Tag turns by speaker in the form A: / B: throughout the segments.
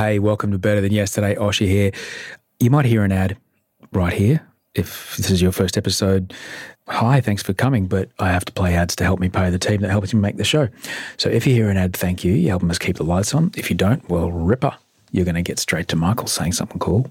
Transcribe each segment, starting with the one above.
A: Hey, welcome to Better Than Yesterday. Osher here. You might hear an ad right here. If this is your first episode, hi, thanks for coming, but I have to play ads to help me pay the team that helps me make the show. So if you hear an ad, thank you. You're helping us keep the lights on. If you don't, well, ripper. You're going to get straight to Michael saying something cool.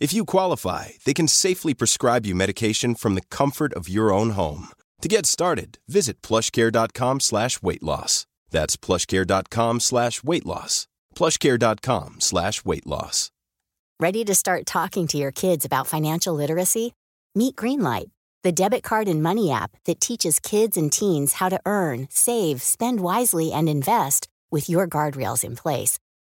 B: If you qualify, they can safely prescribe you medication from the comfort of your own home. To get started, visit plushcare.com slash weight loss. That's plushcare.com slash weight loss. plushcare.com slash weight loss.
C: Ready to start talking to your kids about financial literacy? Meet Greenlight, the debit card and money app that teaches kids and teens how to earn, save, spend wisely, and invest with your guardrails in place.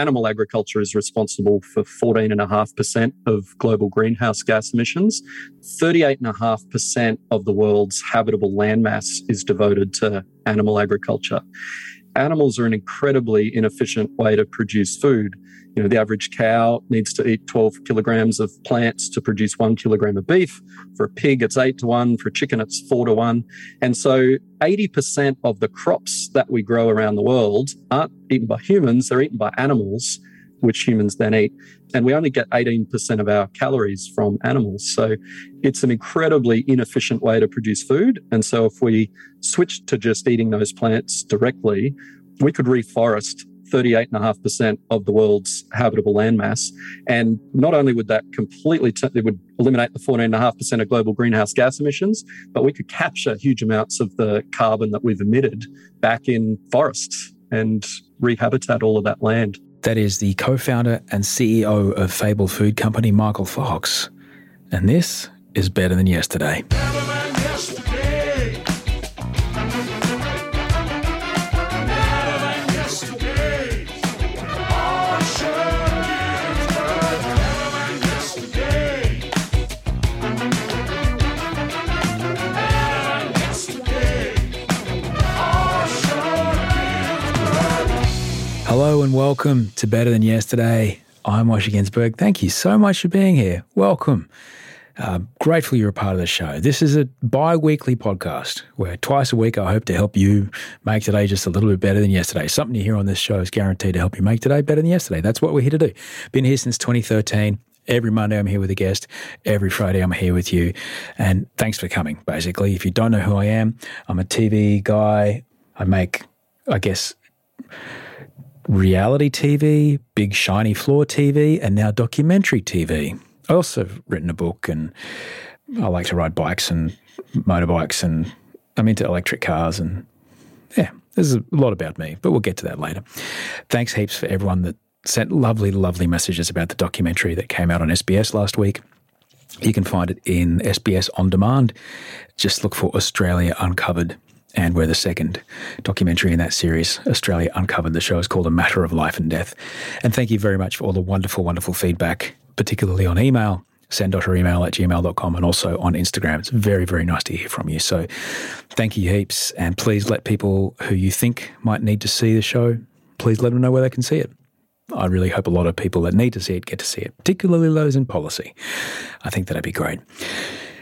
D: Animal agriculture is responsible for 14.5% of global greenhouse gas emissions. 38.5% of the world's habitable landmass is devoted to animal agriculture. Animals are an incredibly inefficient way to produce food. You know, the average cow needs to eat 12 kilograms of plants to produce one kilogram of beef. For a pig, it's eight to one. For a chicken, it's four to one. And so 80% of the crops that we grow around the world aren't eaten by humans, they're eaten by animals, which humans then eat. And we only get 18% of our calories from animals. So it's an incredibly inefficient way to produce food. And so if we switched to just eating those plants directly, we could reforest 38.5% of the world's habitable landmass. And not only would that completely, t- it would eliminate the 14.5% of global greenhouse gas emissions, but we could capture huge amounts of the carbon that we've emitted back in forests and rehabitat all of that land.
A: That is the co founder and CEO of Fable Food Company, Michael Fox. And this is Better Than Yesterday. And welcome to Better Than Yesterday. I'm Osher Günsberg. Thank you so much for being here. Welcome. Uh, grateful you're a part of the show. This is a bi weekly podcast where twice a week I hope to help you make today just a little bit better than yesterday. Something you hear on this show is guaranteed to help you make today better than yesterday. That's what we're here to do. Been here since 2013. Every Monday I'm here with a guest. Every Friday I'm here with you. And thanks for coming, basically. If you don't know who I am, I'm a TV guy. I make, I guess, reality TV, big shiny floor TV, and now documentary TV. I also have written a book and I like to ride bikes and motorbikes and I'm into electric cars and yeah, there's a lot about me, but we'll get to that later. Thanks heaps for everyone that sent lovely, lovely messages about the documentary that came out on SBS last week. You can find it in SBS On Demand. Just look for Australia Uncovered. And we're the second documentary in that series, Australia Uncovered. The show is called A Matter of Life and Death. And thank you very much for all the wonderful, wonderful feedback, particularly on email. Send.email at gmail.com and also on Instagram. It's very, very nice to hear from you. So thank you heaps. And please let people who you think might need to see the show, please let them know where they can see it. I really hope a lot of people that need to see it get to see it, particularly those in policy. I think that'd be great.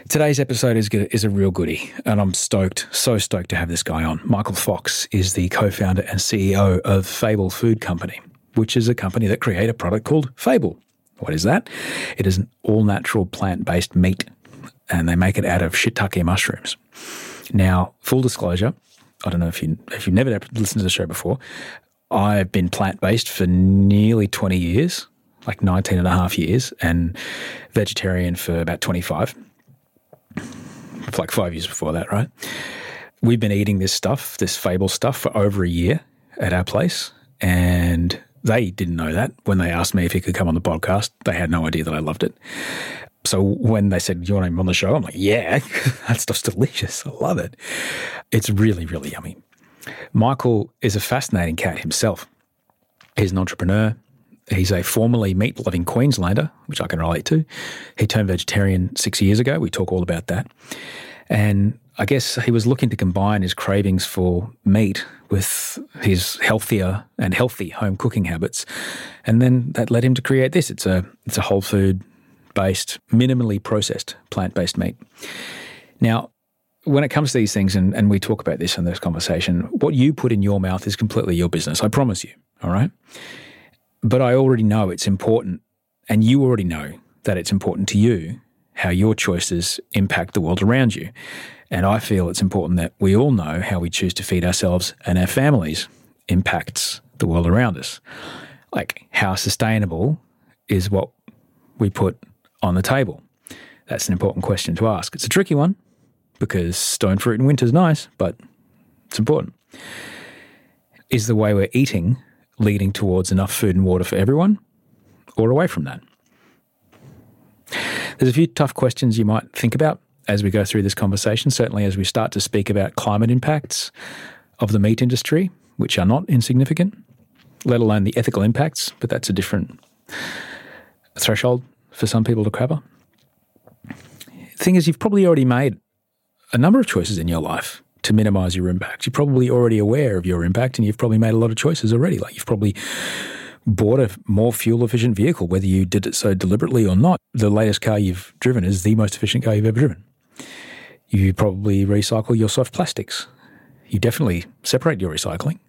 A: Today's episode is is a real goodie, and I'm stoked, so stoked to have this guy on. Michael Fox is the co-founder and CEO of Fable Food Company, which is a company that create a product called Fable. What is that? It is an all natural plant based meat, and they make it out of shiitake mushrooms. Now, full disclosure, I don't know if you if you've never listened to the show before. I've been plant based for nearly 20 years, like 19 and a half years, and vegetarian for about 25, for like five years before that, right? We've been eating this stuff, this fable stuff, for over a year at our place. And they didn't know that when they asked me if he could come on the podcast. They had no idea that I loved it. So when they said, Do you want him on the show? I'm like, Yeah, that stuff's delicious. I love it. It's really, really yummy. Michael is a fascinating cat himself. He's an entrepreneur. He's a formerly meat loving Queenslander, which I can relate to. He turned vegetarian six years ago. We talk all about that. And I guess he was looking to combine his cravings for meat with his healthier and healthy home cooking habits. And then that led him to create this. It's a it's a whole food based, minimally processed plant based meat. Now, when it comes to these things, and, and we talk about this in this conversation, what you put in your mouth is completely your business. I promise you. All right. But I already know it's important, and you already know that it's important to you how your choices impact the world around you. And I feel it's important that we all know how we choose to feed ourselves and our families impacts the world around us. Like how sustainable is what we put on the table? That's an important question to ask. It's a tricky one because stone fruit in winter is nice, but it's important. Is the way we're eating leading towards enough food and water for everyone or away from that? There's a few tough questions you might think about as we go through this conversation, certainly as we start to speak about climate impacts of the meat industry, which are not insignificant, let alone the ethical impacts, but that's a different threshold for some people to cover. The thing is, you've probably already made a number of choices in your life to minimize your impact. You're probably already aware of your impact and you've probably made a lot of choices already. Like you've probably bought a more fuel efficient vehicle, whether you did it so deliberately or not. The latest car you've driven is the most efficient car you've ever driven. You probably recycle your soft plastics. You definitely separate your recycling.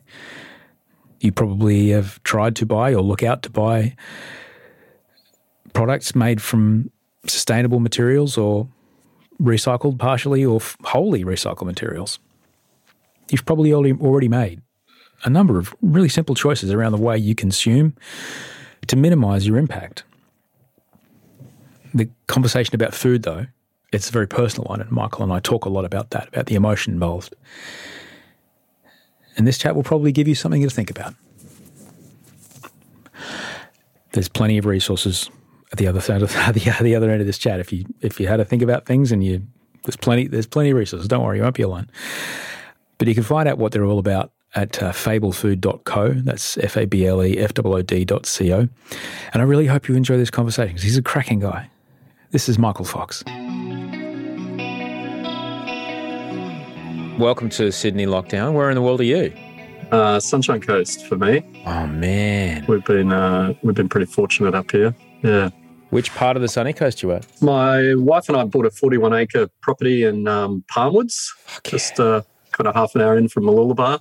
A: You probably have tried to buy or look out to buy products made from sustainable materials or recycled partially or wholly recycled materials. You've probably already, made a number of really simple choices around the way you consume to minimize your impact. The conversation about food, though, it's a very personal one, and Michael and I talk a lot about that, about the emotion involved. And this chat will probably give you something to think about. There's plenty of resources at the other side of the, the other end of this chat. If you if you had to think about things, and you there's plenty there's plenty of resources. Don't worry, you won't be alone. But you can find out what they're all about at uh, fablefood.co. That's F A B L E F O O D.co. And I really hope you enjoy this conversation because he's a cracking guy. This is Michael Fox. Welcome to Sydney lockdown. Where in the world are you?
D: Uh, Sunshine Coast for me.
A: Oh man,
D: we've been uh, we've been pretty fortunate up here. Yeah.
A: Which part of the sunny coast you at?
D: My wife and I bought a 41 acre property in um, Palmwoods, Fuck just yeah. uh, kind of half an hour in from Mooloolaba.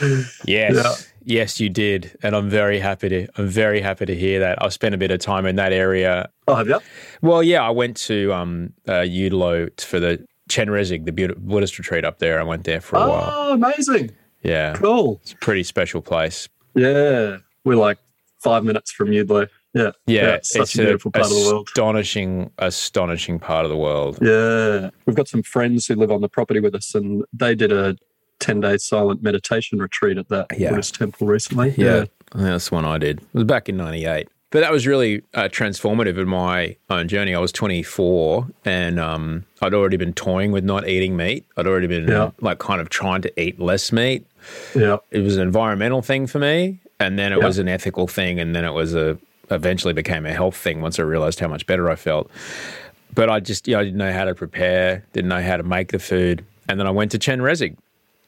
A: yes. Yeah. Yes, you did, and I'm very happy to. I'm very happy to hear that. I've spent a bit of time in that area.
D: Oh, have you?
A: Well, yeah, I went to um, uh, Eudlo for the Chenrezig, the Buddhist retreat up there. I went there for a
D: oh,
A: while.
D: Oh, amazing!
A: Yeah,
D: cool.
A: It's a pretty special place.
D: Yeah, we're like five minutes from Eudlo. Yeah,
A: yeah, yeah
D: it's such a beautiful part of the world.
A: Astonishing, astonishing part of the world.
D: Yeah, we've got some friends who live on the property with us, and they did a ten day silent meditation retreat at that yeah. Buddhist temple recently.
A: Yeah, yeah. that's the one I did. It was back in '98. But that was really uh, transformative in my own journey. I was 24 and um, I'd already been toying with not eating meat. I'd already been yeah. like kind of trying to eat less meat.
D: Yeah.
A: It was an environmental thing for me and then it yeah. was an ethical thing and then it was a eventually became a health thing once I realized how much better I felt. But I just, you know, I didn't know how to prepare, didn't know how to make the food. And then I went to Chenrezig,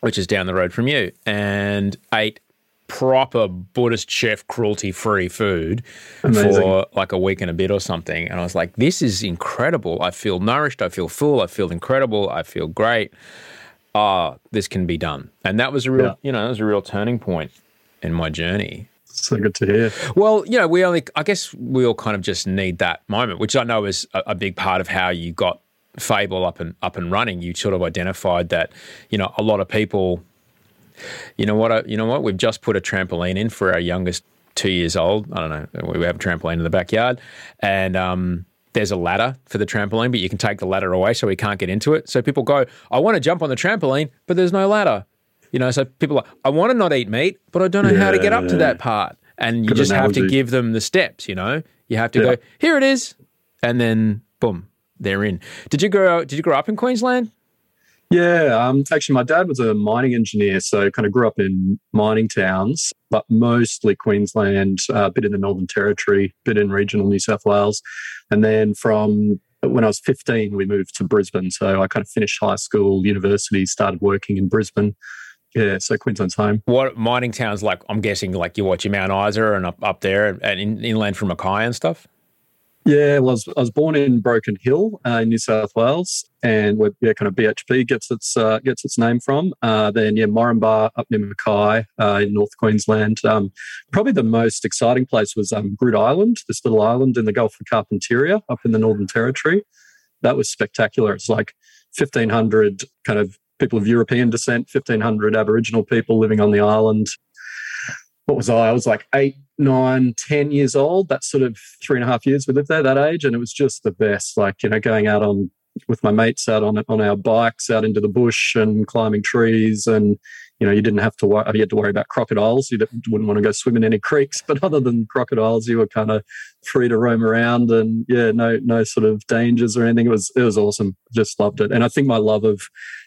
A: which is down the road from you, and ate proper Buddhist chef cruelty free food Amazing. for like a week and a bit or something. And I was like, this is incredible. I feel nourished. I feel full. I feel incredible. I feel great. Ah, this can be done. And that was a real, yeah. you know, that was a real turning point in my journey.
D: so good to hear.
E: Well, you know, we only, I guess we all kind of just need that moment, which I know is a, a big part of how you got Fable up and up and running. You sort of identified that, you know, a lot of people, you know what, you know what, we've just put a trampoline in for our youngest two years old. I don't know, we have a trampoline in the backyard, and um, there's a ladder for the trampoline, but you can take the ladder away so we can't get into it. So people go, I want to jump on the trampoline, but there's no ladder. You know, so people are, I want to not eat meat, but I don't know yeah, how to get up to that part. And you just analogy. have to give them the steps, you know? You have to yeah. go, here it is. And then boom, they're in. Did you grow did you grow up in Queensland?
D: Yeah, um, actually, my dad was a mining engineer, so kind of grew up in mining towns, but mostly Queensland, a uh, bit in the Northern Territory, bit in regional New South Wales, and then from when I was 15, we moved to Brisbane. So I kind of finished high school, university, started working in Brisbane. Yeah, so Queensland's home.
E: What mining towns like? I'm guessing like you're watching Mount Isa and up, up there and in, inland from Mackay and stuff.
D: Yeah, well, I was, I was born in Broken Hill uh, in New South Wales, and where yeah, kind of BHP gets its uh, gets its name from. Uh, then yeah, Moranbah up near Mackay uh, in North Queensland. Um, probably the most exciting place was um, Groote Eylandt, this little island in the Gulf of Carpentaria up in the Northern Territory. That was spectacular. It's like 1,500 kind of people of European descent, 1,500 Aboriginal people living on the island. What was I? I was like eight, nine, ten years old. That's sort of three and a half years we lived there, that age. And it was just the best, like, you know, going out on with my mates out on on our bikes out into the bush and climbing trees and you know you didn't have to worry you had to worry about crocodiles. You wouldn't want to go swim in any creeks. But other than crocodiles you were kind of free to roam around and yeah no no sort of dangers or anything. It was it was awesome. Just loved it. And i think my love of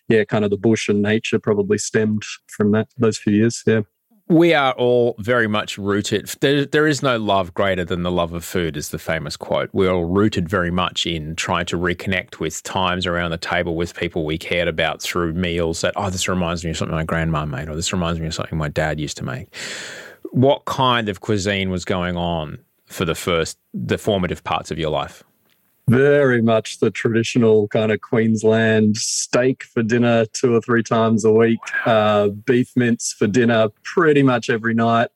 D: yeah kind of the bush and nature probably stemmed from that those few years. Yeah
E: we are all very much rooted. There, there is no love greater than the love of food, is the famous quote. We're all rooted very much in trying to reconnect with times around the table with people we cared about through meals that, oh, this reminds me of something my grandma made, or this reminds me of something my dad used to make. What kind of cuisine was going on for the first, the formative parts of your life?
D: Very much the traditional kind of Queensland steak for dinner two or three times a week, uh, beef mince for dinner pretty much every night.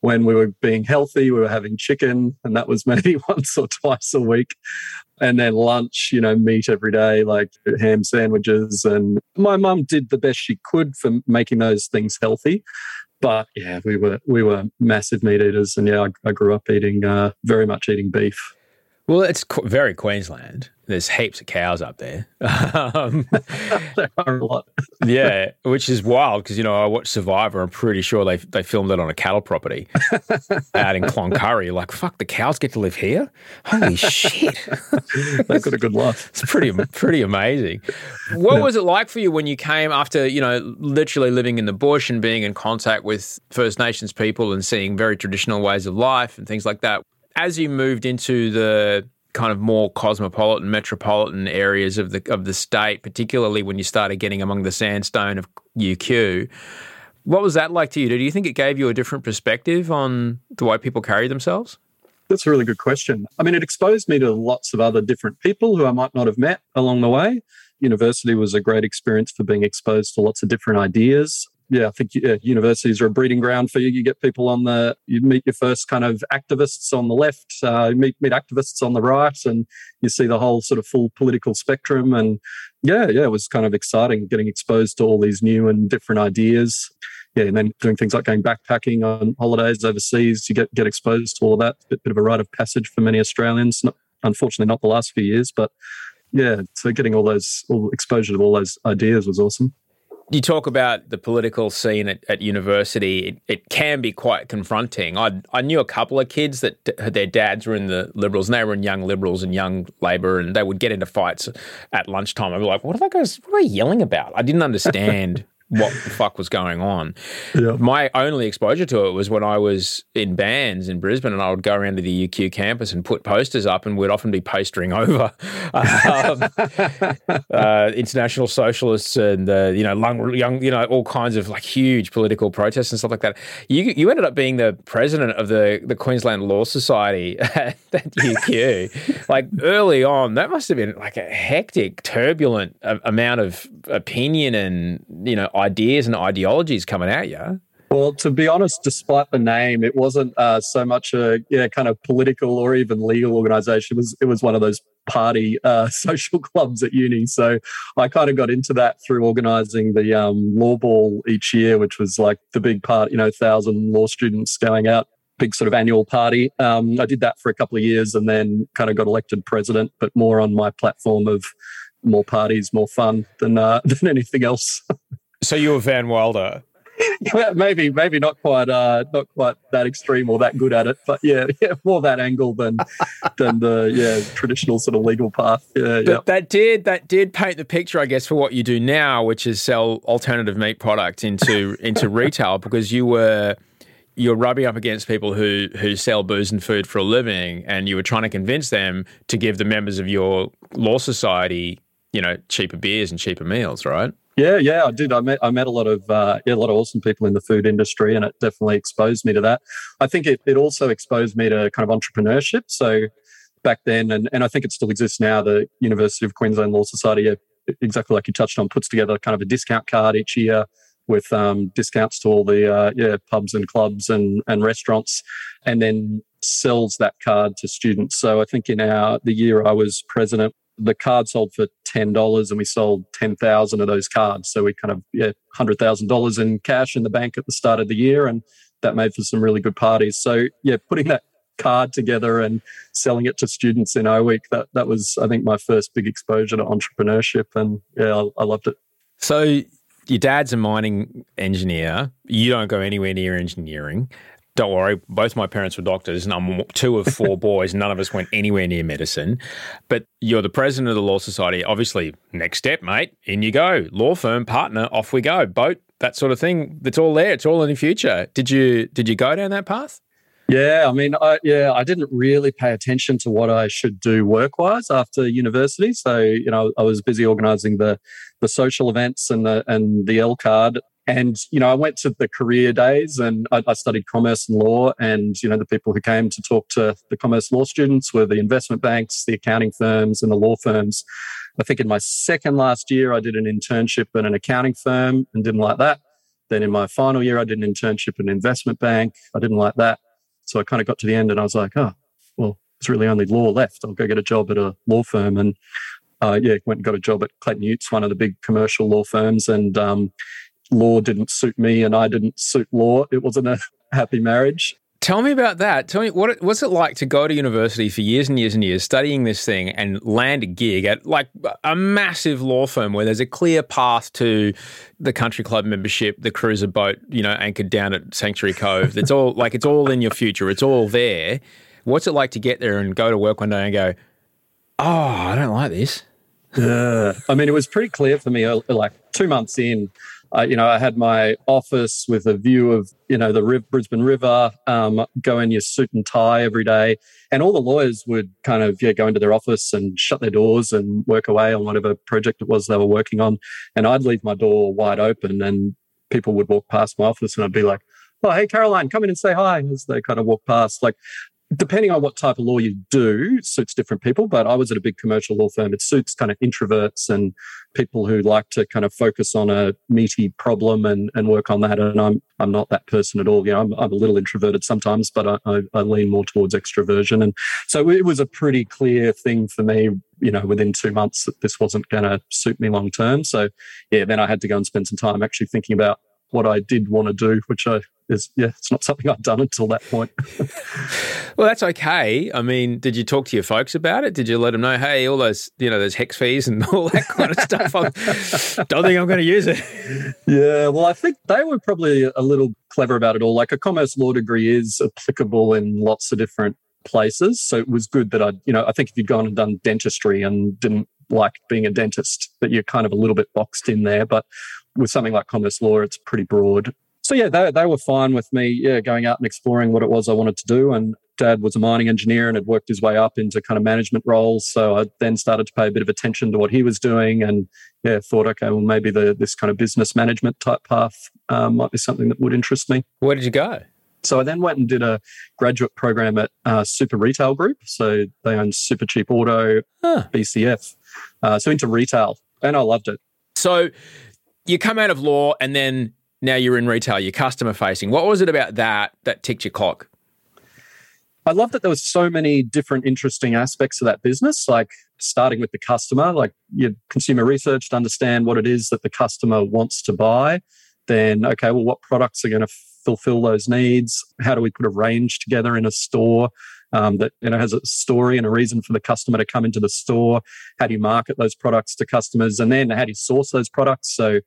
D: When we were being healthy, we were having chicken, and that was maybe once or twice a week. And then lunch, you know, meat every day, like ham sandwiches. And my mum did the best she could for making those things healthy but yeah, we were we were massive meat eaters, and yeah, I, I grew up eating uh, very much eating beef.
E: Well, it's very Queensland. There's heaps of cows up there.
D: um, there are a lot.
E: yeah, which is wild because you know I watched Survivor. I'm pretty sure they they filmed it on a cattle property out in Cloncurry. Like, fuck, the cows get to live here. Holy shit!
D: They've got a good life.
E: It's pretty pretty amazing. What yeah. was it like for you when you came after you know literally living in the bush and being in contact with First Nations people and seeing very traditional ways of life and things like that? As you moved into the kind of more cosmopolitan, metropolitan areas of the of the state, particularly when you started getting among the sandstone of UQ. What was that like to you? Do you think it gave you a different perspective on the way people carry themselves?
D: That's a really good question. I mean, it exposed me to lots of other different people who I might not have met along the way. University was a great experience for being exposed to lots of different ideas yeah, I think yeah, universities are a breeding ground for you. You get people on the, you meet your first kind of activists on the left, uh, meet meet activists on the right, and you see the whole sort of full political spectrum. And yeah, yeah, it was kind of exciting getting exposed to all these new and different ideas. Yeah, and then doing things like going backpacking on holidays overseas, you get get exposed to all of that. Bit, bit of a rite of passage for many Australians. Not, unfortunately, not the last few years, but yeah, so getting all those all exposure to all those ideas was awesome
E: you talk about the political scene at, at university. It, it, can be quite confronting. I I knew a couple of kids that their dads were in the Liberals, and they were in Young Liberals and Young Labor, and they would get into fights at lunchtime. I'd be like, "What are they guys? What are they yelling about?" I didn't understand what the fuck was going on. Yeah. My only exposure to it was when I was in bands in Brisbane and I would go around to the UQ campus and put posters up and we'd often be postering over um, uh, international socialists and, uh, you know, young, young, you know, all kinds of like huge political protests and stuff like that. You, you ended up being the president of the, the Queensland Law Society at UQ. like early on, that must have been like a hectic, turbulent uh, amount of opinion and, you know, ideas and ideologies coming at you.
D: Well, to be honest, despite the name, it wasn't uh, so much a yeah kind of political or even legal organization. It was it was one of those party uh, social clubs at uni. So I kind of got into that through organizing the um, law ball each year, which was like the big part, you know, thousand law students going out, big sort of annual party. Um, I did that for a couple of years and then kind of got elected president, but more on my platform of more parties, more fun than uh, than anything else.
E: so you were Van Wilder.
D: maybe maybe not quite uh not quite that extreme or that good at it but yeah yeah more that angle than than the yeah traditional sort of legal path yeah
E: but yeah. that did that did paint the picture i guess for what you do now which is sell alternative meat products into into retail because you were you're rubbing up against people who who sell booze and food for a living and you were trying to convince them to give the members of your law society you know cheaper beers and cheaper meals right
D: yeah, yeah, I did. I met I met a lot of uh, yeah, a lot of awesome people in the food industry, and it definitely exposed me to that. I think it it also exposed me to kind of entrepreneurship. So back then, and and I think it still exists now. The University of Queensland Law Society, exactly like you touched on, puts together kind of a discount card each year with um, discounts to all the uh, yeah pubs and clubs and and restaurants, and then sells that card to students. So I think in our the year I was president, the card sold for ten dollars, and we sold ten thousand of those cards. So we kind of yeah, hundred thousand dollars in cash in the bank at the start of the year, and that made for some really good parties. So yeah, putting that card together and selling it to students in O Week that that was I think my first big exposure to entrepreneurship, and yeah, I, I loved it.
E: So your dad's a mining engineer. You don't go anywhere near engineering don't worry, both my parents were doctors, and I'm two of four boys. None of us went anywhere near medicine. But you're the president of the Law Society. Obviously, next step, mate, in you go. Law firm, partner, off we go. Boat, that sort of thing. It's all there. It's all in the future. Did you did you go down that path?
D: Yeah, I mean, I, yeah, I didn't really pay attention to what I should do work wise after university. So, you know, I was busy organising the the social events and the and the L card and, you know, I went to the career days and I, I, studied commerce and law. And, you know, the people who came to talk to the commerce law students were the investment banks, the accounting firms, and the law firms. I think in my second last year, I did an internship in an accounting firm and didn't like that. Then in my final year, I did an internship in an investment bank. I didn't like that. So I kind of got to the end and I was like, oh, well, there's really only law left. I'll go get a job at a law firm. And uh, yeah, went and got a job at Clayton Utz, one of the big commercial law firms. And um, law didn't suit me and I didn't suit law. It wasn't a happy marriage.
E: Tell me about that. Tell me what what's it like to go to university for years and years and years studying this thing and land a gig at like a massive law firm where there's a clear path to the country club membership, the cruiser boat, you know, anchored down at Sanctuary Cove. It's all like it's all in your future. It's all there. What's it like to get there and go to work one day and go, "Oh, I don't like this."
D: Uh, I mean, it was pretty clear for me. Uh, like two months in, uh, you know, I had my office with a view of, you know, the Riv- Brisbane River, um, go in your suit and tie every day. And all the lawyers would kind of, yeah, go into their office and shut their doors and work away on whatever project it was they were working on. And I'd leave my door wide open and people would walk past my office and I'd be like, oh, hey, Caroline, come in and say hi as they kind of walk past. Like depending on what type of law you do, suits different people. But I was at a big commercial law firm. It suits kind of introverts and people who like to kind of focus on a meaty problem and, and work on that. And I'm I'm not that person at all. You know, I'm, I'm a little introverted sometimes, but I, I, I lean more towards extroversion. And so it was a pretty clear thing for me. You know, within two months that this wasn't going to suit me long term. So yeah, then I had to go and spend some time actually thinking about what I did want to do, which I is yeah, it's not something I've done until that point.
E: well, that's okay. I mean, did you talk to your folks about it? Did you let them know, hey, all those you know those HECS fees and all that kind of stuff? I don't think I'm going to use it.
D: Yeah, well, I think they were probably a little clever about it all. Like a commerce law degree is applicable in lots of different places, so it was good that I, you know, I think if you'd gone and done dentistry and didn't like being a dentist, that you're kind of a little bit boxed in there, but with something like commerce law, it's pretty broad. So yeah, they, they were fine with me, yeah, going out and exploring what it was I wanted to do. And dad was a mining engineer and had worked his way up into kind of management roles. So I then started to pay a bit of attention to what he was doing and yeah, thought, okay, well, maybe the, this kind of business management type path um, might be something that would interest me.
E: Where did you go?
D: So I then went and did a graduate program at uh, Super Retail Group. So they own Supercheap Auto, huh. BCF. Uh, so into retail, and I loved it.
E: So you come out of law and then now you're in retail, you're customer facing. What was it about that that ticked your clock?
D: I love that there was so many different interesting aspects of that business, like starting with the customer, like your consumer research to understand what it is that the customer wants to buy. Then, okay, well, what products are going to fulfill those needs? How do we put a range together in a store um, that you know has a story and a reason for the customer to come into the store? How do you market those products to customers? And then how do you source those products? So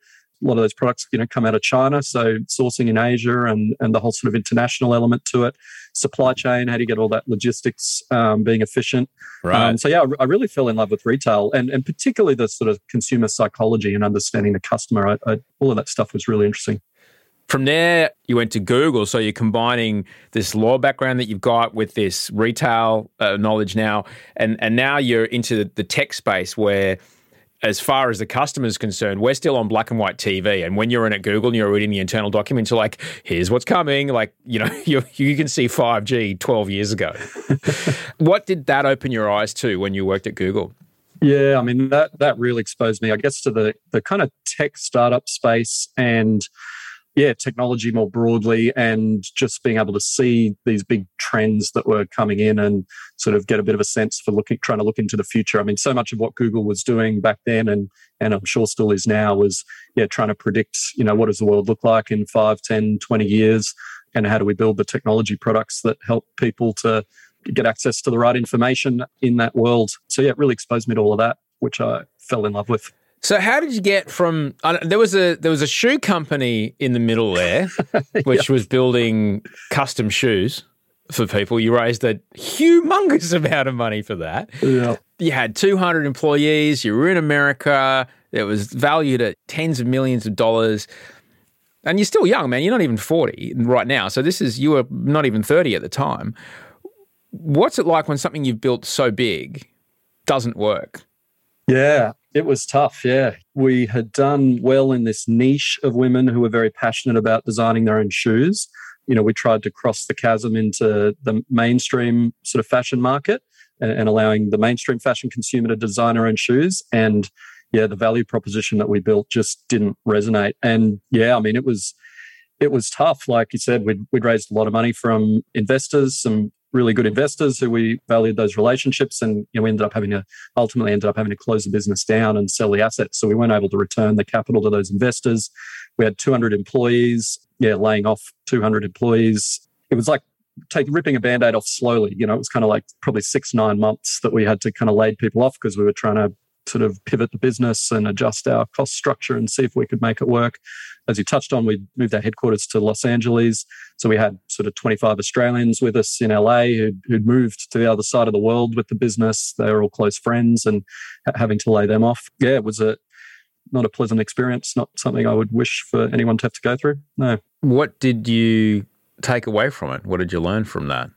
D: a lot of those products, you know, come out of China. So sourcing in Asia and, and the whole sort of international element to it. Supply chain, how do you get all that logistics um, being efficient?
E: Right. Um,
D: so yeah, I, I, really fell in love with retail and, and particularly the sort of consumer psychology and understanding the customer. I, I, all of that stuff was really interesting.
E: From there, you went to Google. So you're combining this law background that you've got with this retail uh, knowledge now, and and now you're into the tech space where as far as the customer is concerned, we're still on black and white TV. And when you're in at Google and you're reading the internal documents, you're like, here's what's coming. Like, you know, you, you can see 5G 12 years ago. what did that open your eyes to when you worked at Google?
D: Yeah, I mean, that, that really exposed me, I guess, to the, the kind of tech startup space and yeah, technology more broadly and just being able to see these big trends that were coming in and sort of get a bit of a sense for looking, trying to look into the future. I mean, so much of what Google was doing back then and, and I'm sure still is now was, yeah, trying to predict, you know, what does the world look like in 5, 10, 20 years? And how do we build the technology products that help people to get access to the right information in that world? So yeah, it really exposed me to all of that, which I fell in love with.
E: So how did you get from uh, there was a there was a shoe company in the middle there, which was building custom shoes for people. You raised a humongous amount of money for that.
D: Yeah.
E: You had 200 employees. You were in America. It was valued at tens of millions of dollars. And you're still young, man. You're not even 40 right now. So this is you were not even 30 at the time. What's it like when something you've built so big doesn't work?
D: Yeah, it was tough, yeah. We had done well in this niche of women who were very passionate about designing their own shoes. You know, we tried to cross the chasm into the mainstream sort of fashion market and, and allowing the mainstream fashion consumer to design their own shoes. And yeah, the value proposition that we built just didn't resonate. And yeah, I mean, it was it was tough. Like you said, we'd, we'd raised a lot of money from investors, some really good investors who we valued those relationships and you know, we ended up having to ultimately ended up having to close the business down and sell the assets so we weren't able to return the capital to those investors. We had 200 employees yeah laying off 200 employees. It was like taking ripping a band-aid off slowly. You know it was kind of like probably six nine months that we had to kind of lay people off because we were trying to sort of pivot the business and adjust our cost structure and see if we could make it work. As you touched on, we moved our headquarters to Los Angeles. So we had sort of 25 Australians with us in LA who'd, who'd moved to the other side of the world with the business. They were all close friends and having to lay them off. Yeah, it was a not a pleasant experience, not something I would wish for anyone to have to go through. No.
E: What did you take away from it? What did you learn from that?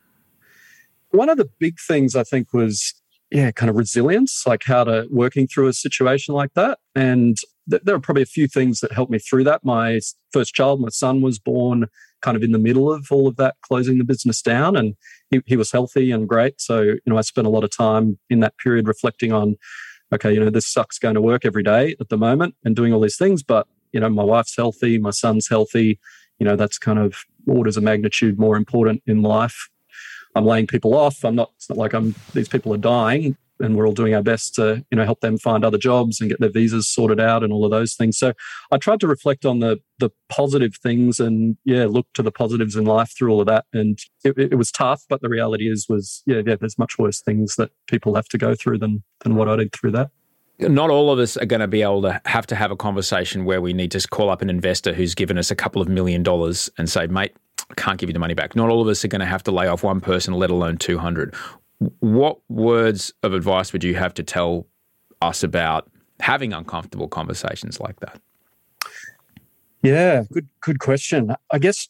D: One of the big things I think was yeah, kind of resilience, like how to working through a situation like that. And th- there are probably a few things that helped me through that. My first child, my son, was born kind of in the middle of all of that, closing the business down, and he, he was healthy and great. So, you know, I spent a lot of time in that period reflecting on, okay, you know, this sucks going to work every day at the moment and doing all these things, but you know, my wife's healthy, my son's healthy. You know, that's kind of orders of magnitude more important in life I'm laying people off. I'm not, it's not like I'm, these people are dying and we're all doing our best to, you know, help them find other jobs and get their visas sorted out and all of those things. So I tried to reflect on the, the positive things and yeah, look to the positives in life through all of that. And it, it was tough, but the reality is was, yeah, yeah, there's much worse things that people have to go through than, than what I did through that
E: not all of us are going to be able to have to have a conversation where we need to call up an investor who's given us a couple of million dollars and say, mate, Can't give you the money back. Not all of us are going to have to lay off one person, let alone 200. What words of advice would you have to tell us about having uncomfortable conversations like that?
D: Yeah, good good question. I guess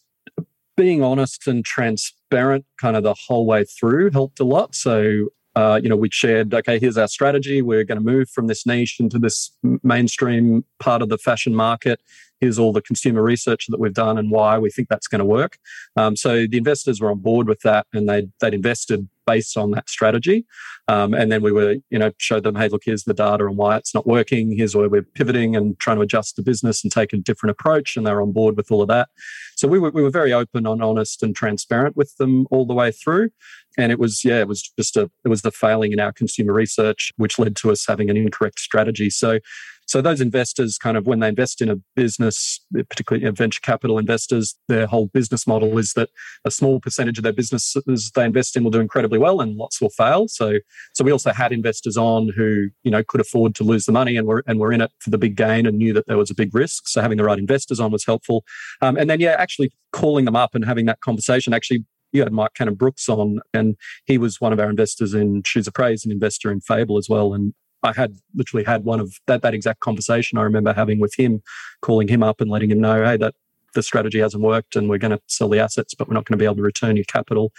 D: being honest and transparent kind of the whole way through helped a lot. So uh, you know, we shared, okay, here's our strategy. We're going to move from this niche into this mainstream part of the fashion market. Here's all the consumer research that we've done and why we think that's going to work. Um, so the investors were on board with that, and they they'd invested based on that strategy. Um, and then we were, you know, showed them, hey, look, here's the data and why it's not working. Here's where we're pivoting and trying to adjust the business and take a different approach. And they're on board with all of that. So we were, we were very open and honest and transparent with them all the way through. And it was, yeah, it was just a, it was the failing in our consumer research, which led to us having an incorrect strategy. So so those investors kind of when they invest in a business, particularly venture capital investors, their whole business model is that a small percentage of their businesses they invest in will do incredibly well and lots will fail. So so we also had investors on who, you know, could afford to lose the money and were and were in it for the big gain and knew that there was a big risk. So having the right investors on was helpful. Um, and then yeah, actually calling them up and having that conversation actually you had Mike Cannon-Brookes on, and he was one of our investors in Shoes of Prey, an investor in Fable as well. And I had literally had one of that that exact conversation I remember having with him, calling him up and letting him know, hey, that the strategy hasn't worked and we're going to sell the assets, but we're not going to be able to return your capital.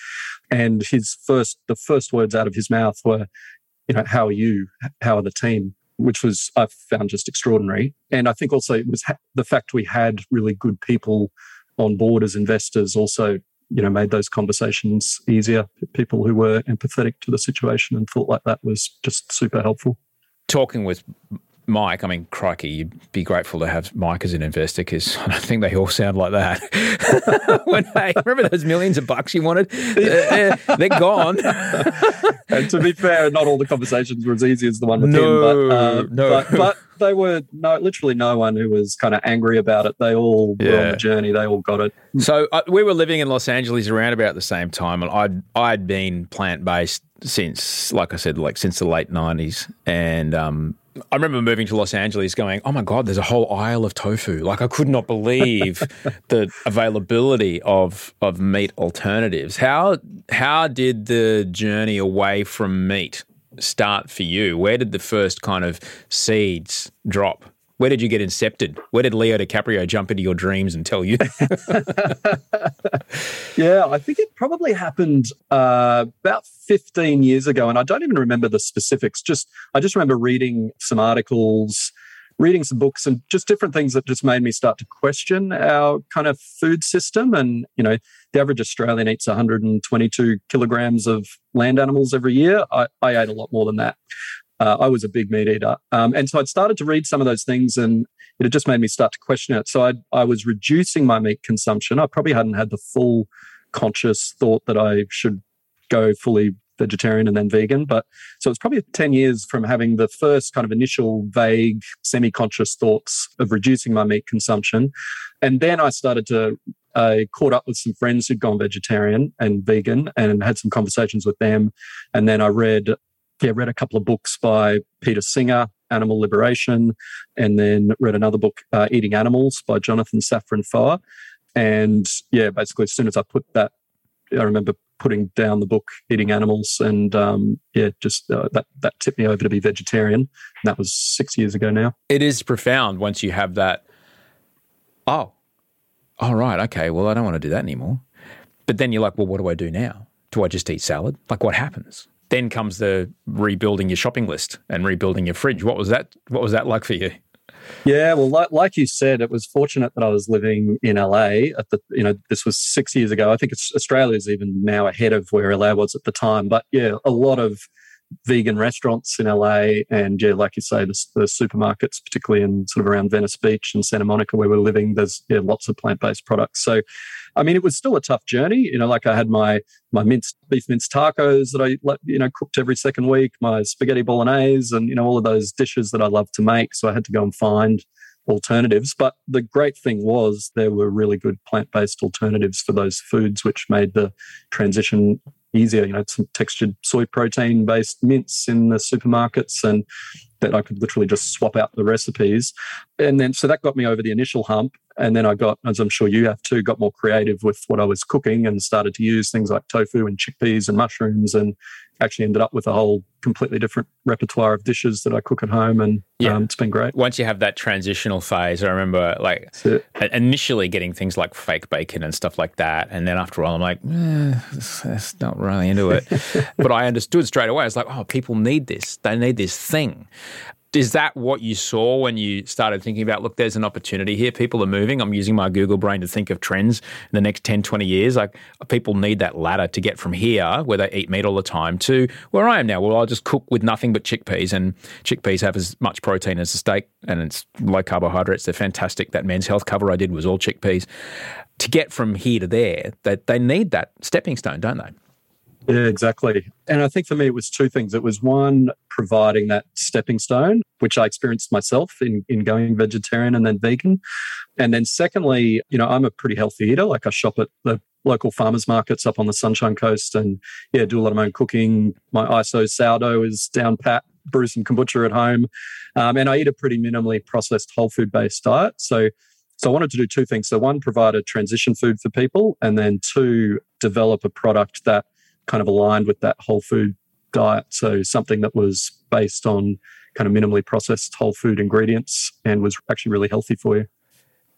D: And his first the first words out of his mouth were, you know, how are you? How are the team? Which was I found just extraordinary. And I think also it was ha- the fact we had really good people on board as investors also you know made those conversations easier people who were empathetic to the situation and thought like that was just super helpful
E: talking with Mike, I mean, crikey, you'd be grateful to have Mike as an investor because I don't think they all sound like that. when they remember those millions of bucks you wanted, they're, they're gone.
D: and to be fair, not all the conversations were as easy as the one with no, him, but, uh, no. But, but, they were no, literally no one who was kind of angry about it. They all yeah. were on the journey. They all got it.
E: So uh, we were living in Los Angeles around about the same time, and I'd I'd been plant based since, like I said, like since the late nineties, and um, I remember moving to Los Angeles going, oh my God, there's a whole aisle of tofu. Like I could not believe the availability of of meat alternatives. How how did the journey away from meat start for you? Where did the first kind of seeds drop? Where did you get incepted? Where did Leo DiCaprio jump into your dreams and tell you?
D: yeah, I think it probably happened uh, about 15 years ago, and I don't even remember the specifics. Just I just remember reading some articles, reading some books, and just different things that just made me start to question our kind of food system. And you know, the average Australian eats 122 kilograms of land animals every year. I, I ate a lot more than that. Uh, I was a big meat eater. Um, and so I'd started to read some of those things and it had just made me start to question it. So I, I was reducing my meat consumption. I probably hadn't had the full conscious thought that I should go fully vegetarian and then vegan. But so it's probably 10 years from having the first kind of initial vague, semi conscious thoughts of reducing my meat consumption. And then I started to, I caught up with some friends who'd gone vegetarian and vegan and had some conversations with them. And then I read yeah, read a couple of books by Peter Singer, Animal Liberation, and then read another book, uh, Eating Animals by Jonathan Safran Foer. And yeah, basically, as soon as I put that, I remember putting down the book Eating Animals, and um, yeah, just uh, that that tipped me over to be vegetarian. And that was six years ago now.
E: It is profound once you have that. Oh, all right, okay. Well, I don't want to do that anymore. But then you're like, well, what do I do now? Do I just eat salad? Like, what happens? Then comes the rebuilding your shopping list and rebuilding your fridge. What was that? What was that like for you?
D: Yeah, well, like, like you said, it was fortunate that I was living in LA at the, you know, this was six years ago. I think it's Australia's even now ahead of where LA was at the time. But yeah, a lot of vegan restaurants in LA, and yeah, like you say, the, the, supermarkets, particularly in sort of around Venice Beach and Santa Monica, where we're living, there's yeah, lots of plant based products. So, I mean, it was still a tough journey. You know, like I had my my minced beef minced tacos that I you know cooked every second week, my spaghetti bolognese, and you know all of those dishes that I love to make. So I had to go and find alternatives. But the great thing was there were really good plant based alternatives for those foods, which made the transition easier. You know, some textured soy protein based mince in the supermarkets and that I could literally just swap out the recipes. And then, so that got me over the initial hump. And then I got, as I'm sure you have too, got more creative with what I was cooking and started to use things like tofu and chickpeas and mushrooms and actually ended up with a whole completely different repertoire of dishes that I cook at home, and yeah. um, it's been great.
E: Once you have that transitional phase, I remember like initially getting things like fake bacon and stuff like that, and then after a while, I'm like, eh, that's not really into it. but I understood straight away. It's like, oh, people need this; they need this thing. Is that what you saw when you started thinking about look there's an opportunity here. People are moving. I'm using my google brain to think of trends in the next 10 20 years. Like people need that ladder to get from here where they eat meat all the time to where i am now well i'll just cook with nothing but chickpeas and chickpeas have as much protein as a steak and it's low carbohydrates. They're fantastic. That men's health cover i did was all chickpeas. To get from here to there that they need that stepping stone don't they
D: yeah, exactly. And I think for me, it was two things. It was one, providing that stepping stone, which I experienced myself in, in going vegetarian and then vegan. And then secondly, you know, I'm a pretty healthy eater. Like I shop at the local farmers markets up on the Sunshine Coast and yeah, do a lot of my own cooking. My ISO sourdough is down pat, brew some kombucha at home. Um, and I eat a pretty minimally processed whole food based diet. So so I wanted to do two things. So one, provide a transition food for people, and then two, develop a product that kind of aligned with that whole food diet. So something that was based on kind of minimally processed whole food ingredients and was actually really healthy for you.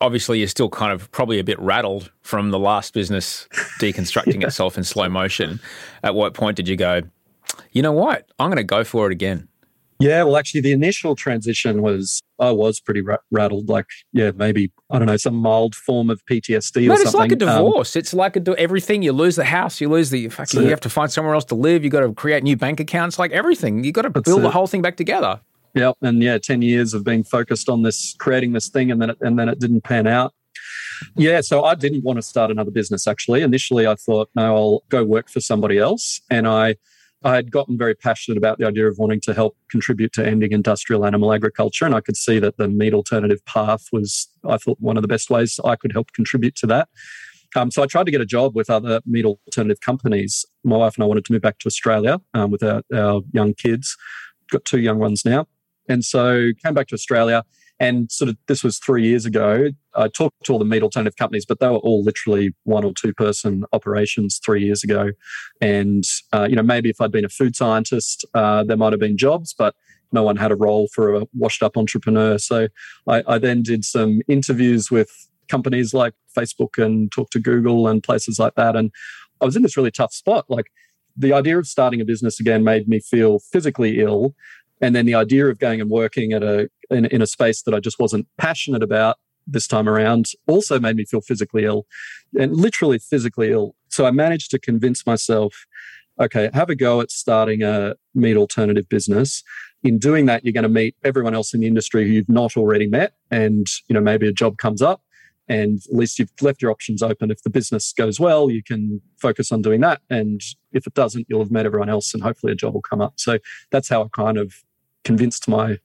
E: Obviously, you're still kind of probably a bit rattled from the last business deconstructing yeah. itself in slow motion. At what point did you go, you know what? I'm going to go for it again?
D: Yeah, well, actually, the initial transition was I was pretty ra- rattled. Like, yeah, maybe I don't know some mild form of PTSD
E: or
D: something.
E: It's like a um, divorce. Um, it's like a, everything. You lose the house, you lose the fucking. You have to find somewhere else to live. You got to create new bank accounts. Like everything, you got to build it. the whole thing back together.
D: Yep, and yeah, ten years of being focused on this, creating this thing, and then it, and then it didn't pan out. Yeah, so I didn't want to start another business. Actually, initially, I thought, no, I'll go work for somebody else, and I I had gotten very passionate about the idea of wanting to help contribute to ending industrial animal agriculture. And I could see that the meat alternative path was, I thought, one of the best ways I could help contribute to that. Um, so I tried to get a job with other meat alternative companies. My wife and I wanted to move back to Australia um, with our, our young kids. Got two young ones now. And so came back to Australia and sort of this was three years ago. I talked to all the meat alternative companies, but they were all literally one or two person operations three years ago. And, uh, you know, maybe if I'd been a food scientist, uh, there might have been jobs, but no one had a role for a washed up entrepreneur. So I, I then did some interviews with companies like Facebook and talked to Google and places like that. And I was in this really tough spot. Like the idea of starting a business again made me feel physically ill and then the idea of going and working at a in, in a space that I just wasn't passionate about this time around also made me feel physically ill and literally physically ill. So I managed to convince myself, okay, have a go at starting a meat alternative business. In doing that, you're going to meet everyone else in the industry who you've not already met. And, you know, maybe a job comes up and at least you've left your options open. If the business goes well, you can focus on doing that. And if it doesn't, you'll have met everyone else and hopefully a job will come up. So that's how I kind of convinced my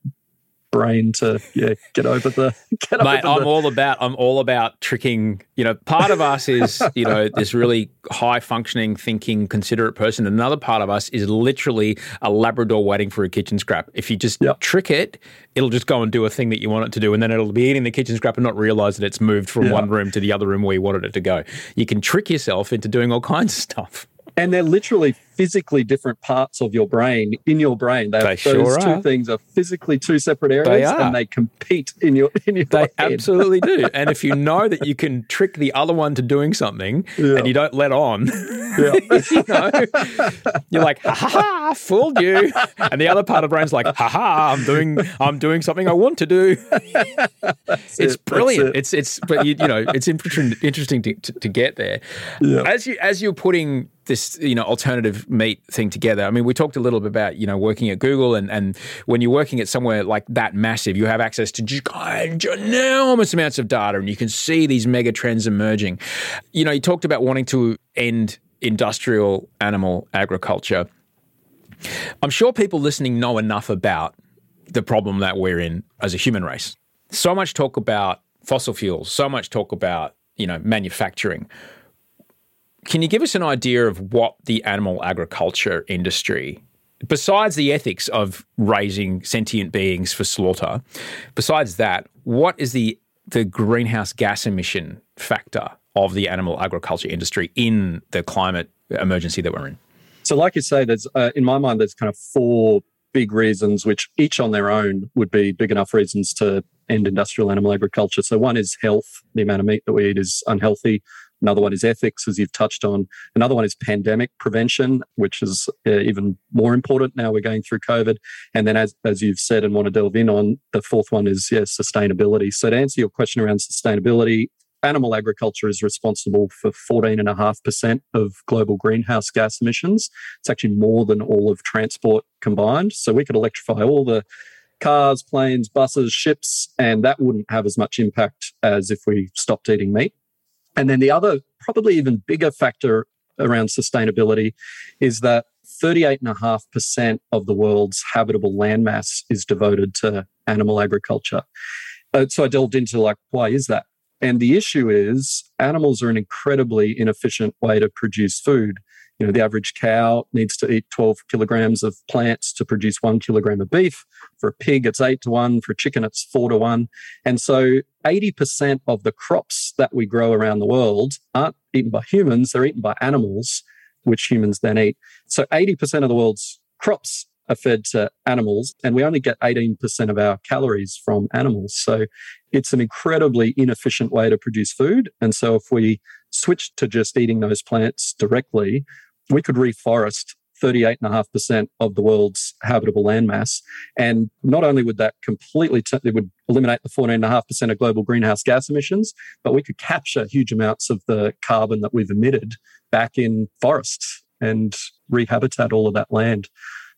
D: brain to yeah get over the get
E: Mate,
D: over
E: I'm
D: the...
E: all about I'm all about tricking. You know, part of us is you know this really high functioning, thinking, considerate person. Another part of us is literally a Labrador waiting for a kitchen scrap. If you just yep. trick it, it'll just go and do a thing that you want it to do, and then it'll be eating the kitchen scrap and not realize that it's moved from one room to the other room where you wanted it to go. You can trick yourself into doing all kinds of stuff.
D: And they're literally physically different parts of your brain in your brain. They, they those sure two are. things are physically two separate areas, and they compete in your in your.
E: Brain.
D: They
E: absolutely do. And if you know that you can trick the other one to doing something, yeah. and you don't let on, yeah. you know, you're like, ha ha ha, fooled you. And the other part of the brain's like, ha ha, I'm doing I'm doing something I want to do. it's it. brilliant. It. It's it's but you, you know it's interesting interesting to, to, to get there. Yeah. As you as you're putting this you know alternative meat thing together. I mean, we talked a little bit about you know working at Google, and and when you're working at somewhere like that massive, you have access to enormous amounts of data, and you can see these mega trends emerging. You know, you talked about wanting to end industrial animal agriculture. I'm sure people listening know enough about the problem that we're in as a human race. So much talk about fossil fuels, so much talk about you know manufacturing can you give us an idea of what the animal agriculture industry, besides the ethics of raising sentient beings for slaughter, besides that, what is the the greenhouse gas emission factor of the animal agriculture industry in the climate emergency that we're in?
D: So, like you say, there's uh, in my mind, there's kind of four big reasons, which each on their own would be big enough reasons to end industrial animal agriculture. So, one is health. The amount of meat that we eat is unhealthy. Another one is ethics, as you've touched on. Another one is pandemic prevention, which is uh, even more important now we're going through COVID. And then, as, as you've said and want to delve in on, the fourth one is, yes, sustainability. So, to answer your question around sustainability, animal agriculture is responsible for 14.5% of global greenhouse gas emissions. It's actually more than all of transport combined. So, we could electrify all the cars, planes, buses, ships, and that wouldn't have as much impact as if we stopped eating meat. And then the other, probably even bigger factor around sustainability is that 38.5% of the world's habitable landmass is devoted to animal agriculture. Uh, so I delved into like, why is that? And the issue is animals are an incredibly inefficient way to produce food. You know, the average cow needs to eat 12 kilograms of plants to produce one kilogram of beef. For a pig, it's eight to one. For a chicken, it's four to one. And so 80% of the crops that we grow around the world aren't eaten by humans, they're eaten by animals, which humans then eat. So 80% of the world's crops are fed to animals, and we only get 18% of our calories from animals. So it's an incredibly inefficient way to produce food. And so if we switch to just eating those plants directly, we could reforest 38.5% of the world's habitable landmass. And not only would that completely, t- it would eliminate the 14.5% of global greenhouse gas emissions, but we could capture huge amounts of the carbon that we've emitted back in forests and rehabitat all of that land.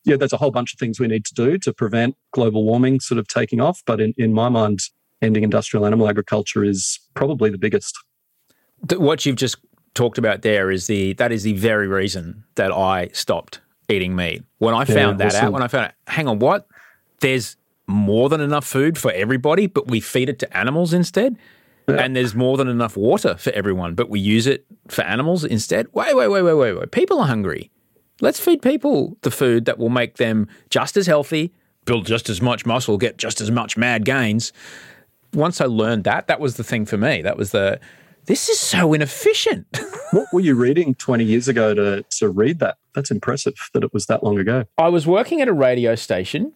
D: Yeah, there's a whole bunch of things we need to do to prevent global warming sort of taking off. But in, in my mind, ending industrial animal agriculture is probably the biggest.
E: What you've just talked about there is the that is the very reason that I stopped eating meat. When I found that awesome. out, when I found out, hang on, what? There's more than enough food for everybody, but we feed it to animals instead. Yeah. And there's more than enough water for everyone, but we use it for animals instead. Wait, wait, wait, wait, wait, wait. People are hungry. Let's feed people the food that will make them just as healthy, build just as much muscle, get just as much mad gains. Once I learned that, that was the thing for me. That was the this is so inefficient.
D: what were you reading 20 years ago to, to read that? That's impressive that it was that long ago.
E: I was working at a radio station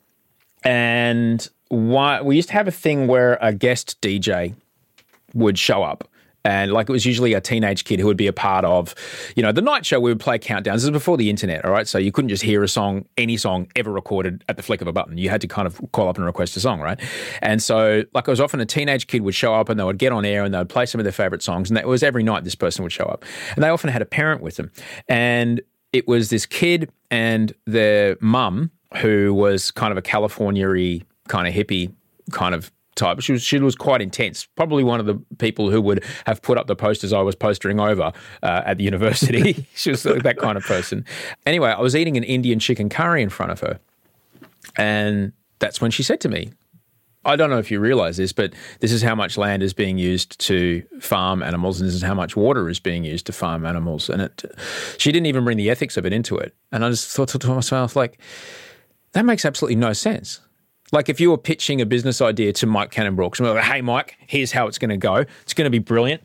E: and why, we used to have a thing where a guest DJ would show up and like it was usually a teenage kid who would be a part of, you know, the night show. We would play countdowns. This is before the internet, all right. So you couldn't just hear a song, any song ever recorded at the flick of a button. You had to kind of call up and request a song, right? And so, like, it was often a teenage kid would show up and they would get on air and they would play some of their favorite songs. And it was every night this person would show up, and they often had a parent with them, and it was this kid and their mum who was kind of a California kind of hippie kind of type. She was she was quite intense. Probably one of the people who would have put up the posters I was postering over uh, at the university. she was that kind of person. Anyway, I was eating an Indian chicken curry in front of her, and that's when she said to me. I don't know if you realize this, but this is how much land is being used to farm animals, and this is how much water is being used to farm animals. And it, she didn't even bring the ethics of it into it. And I just thought to myself, like, that makes absolutely no sense. Like if you were pitching a business idea to Mike Cannon-Brookes, and like, hey, Mike, here's how it's going to go. It's going to be brilliant.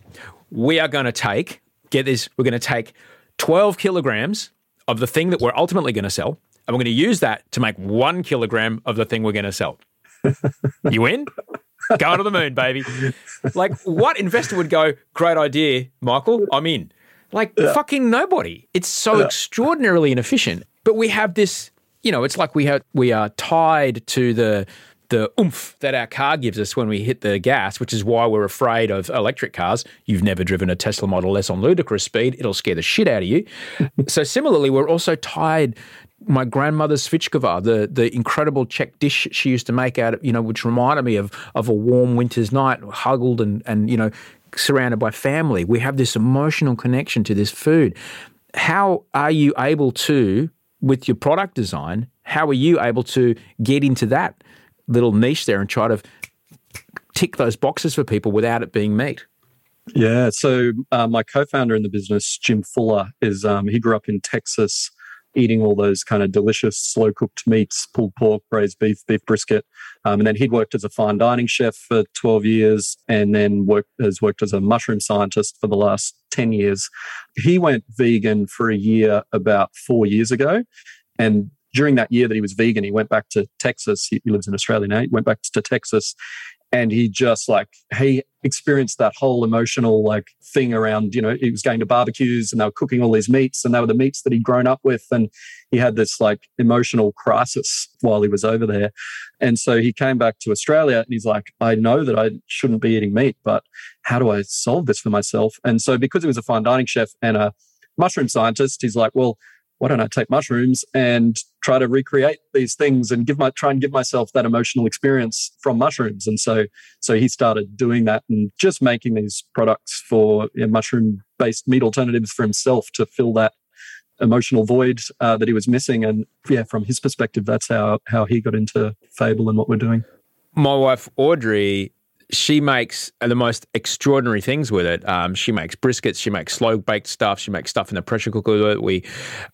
E: We are going to take, get this, we're going to take 12 kilograms of the thing that we're ultimately going to sell, and we're going to use that to make one kilogram of the thing we're going to sell. you in? Going to the moon, baby. Like, what investor would go, great idea, Michael, I'm in? Like, yeah. fucking nobody. It's so yeah. extraordinarily inefficient. But we have this you know, it's like we have we are tied to the the oomph that our car gives us when we hit the gas, which is why we're afraid of electric cars. You've never driven a Tesla Model S on ludicrous speed; it'll scare the shit out of you. so similarly, we're also tied. My grandmother's svíčková, the the incredible Czech dish she used to make out, of, you know, which reminded me of of a warm winter's night, huddled and and you know surrounded by family. We have this emotional connection to this food. How are you able to with your product design, how are you able to get into that little niche there and try to tick those boxes for people without it being meat?
D: Yeah, so uh, my co-founder in the business, Jim Fuller, is um, he grew up in Texas, eating all those kind of delicious slow cooked meats, pulled pork, braised beef, beef brisket, um, and then he'd worked as a fine dining chef for twelve years, and then worked has worked as a mushroom scientist for the last 10 years. He went vegan for a year about four years ago. And during that year that he was vegan, he went back to Texas. He, lives in Australia now. He went back to Texas and he just like he experienced that whole emotional like thing around you know he was going to barbecues and they were cooking all these meats and they were the meats that he'd grown up with. And he had this like emotional crisis while he was over there. And so he came back to australia and he's like i know that i shouldn't be eating meat but how do i solve this for myself? And so because he was a fine dining chef and a mushroom scientist he's like well why don't I take mushrooms and try to recreate these things and give my try and give myself that emotional experience from mushrooms? And so so he started doing that and just making these products for you know, mushroom based meat alternatives for himself to fill that emotional void uh, that he was missing. And yeah, from his perspective, that's how how he got into Fable and what we're doing.
E: My wife Audrey she makes the most extraordinary things with it. Um, she makes briskets, she makes slow baked stuff, she makes stuff in the pressure cooker. We,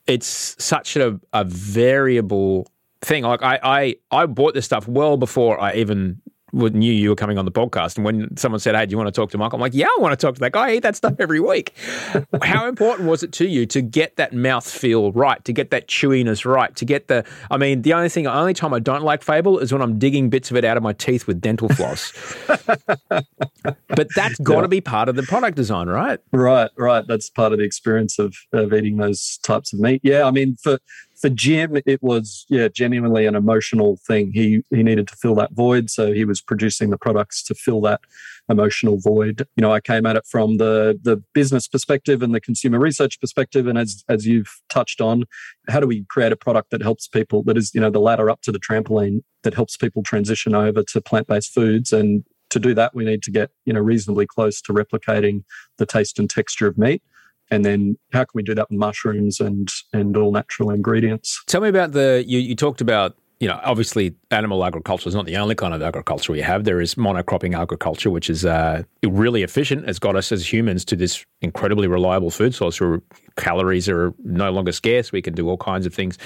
E: it's such a, a variable thing. Like I, I, I bought this stuff well before I even knew you were coming on the podcast. And when someone said, Hey, do you want to talk to Michael? I'm like, Yeah, I want to talk to that guy. I eat that stuff every week. How important was it to you to get that mouth feel right, to get that chewiness right, to get the. I mean, the only thing, the only time I don't like Fable is when I'm digging bits of it out of my teeth with dental floss. but that's got to yeah. be part of the product design, right?
D: Right, right. That's part of the experience of, of eating those types of meat. Yeah, I mean, for for Jim, it was yeah genuinely an emotional thing. He he needed to fill that void, so he was producing the products to fill that emotional void. You know, I came at it from the the business perspective and the consumer research perspective, and as as you've touched on, how do we create a product that helps people that is you know the ladder up to the trampoline that helps people transition over to plant based foods and to do that, we need to get you know reasonably close to replicating the taste and texture of meat and then how can we do that with mushrooms and and all natural ingredients?
E: Tell me about the you, you talked about you know obviously animal agriculture is not the only kind of agriculture we have. There is monocropping agriculture which is uh, really efficient. It's got us as humans to this incredibly reliable food source where calories are no longer scarce. We can do all kinds of things.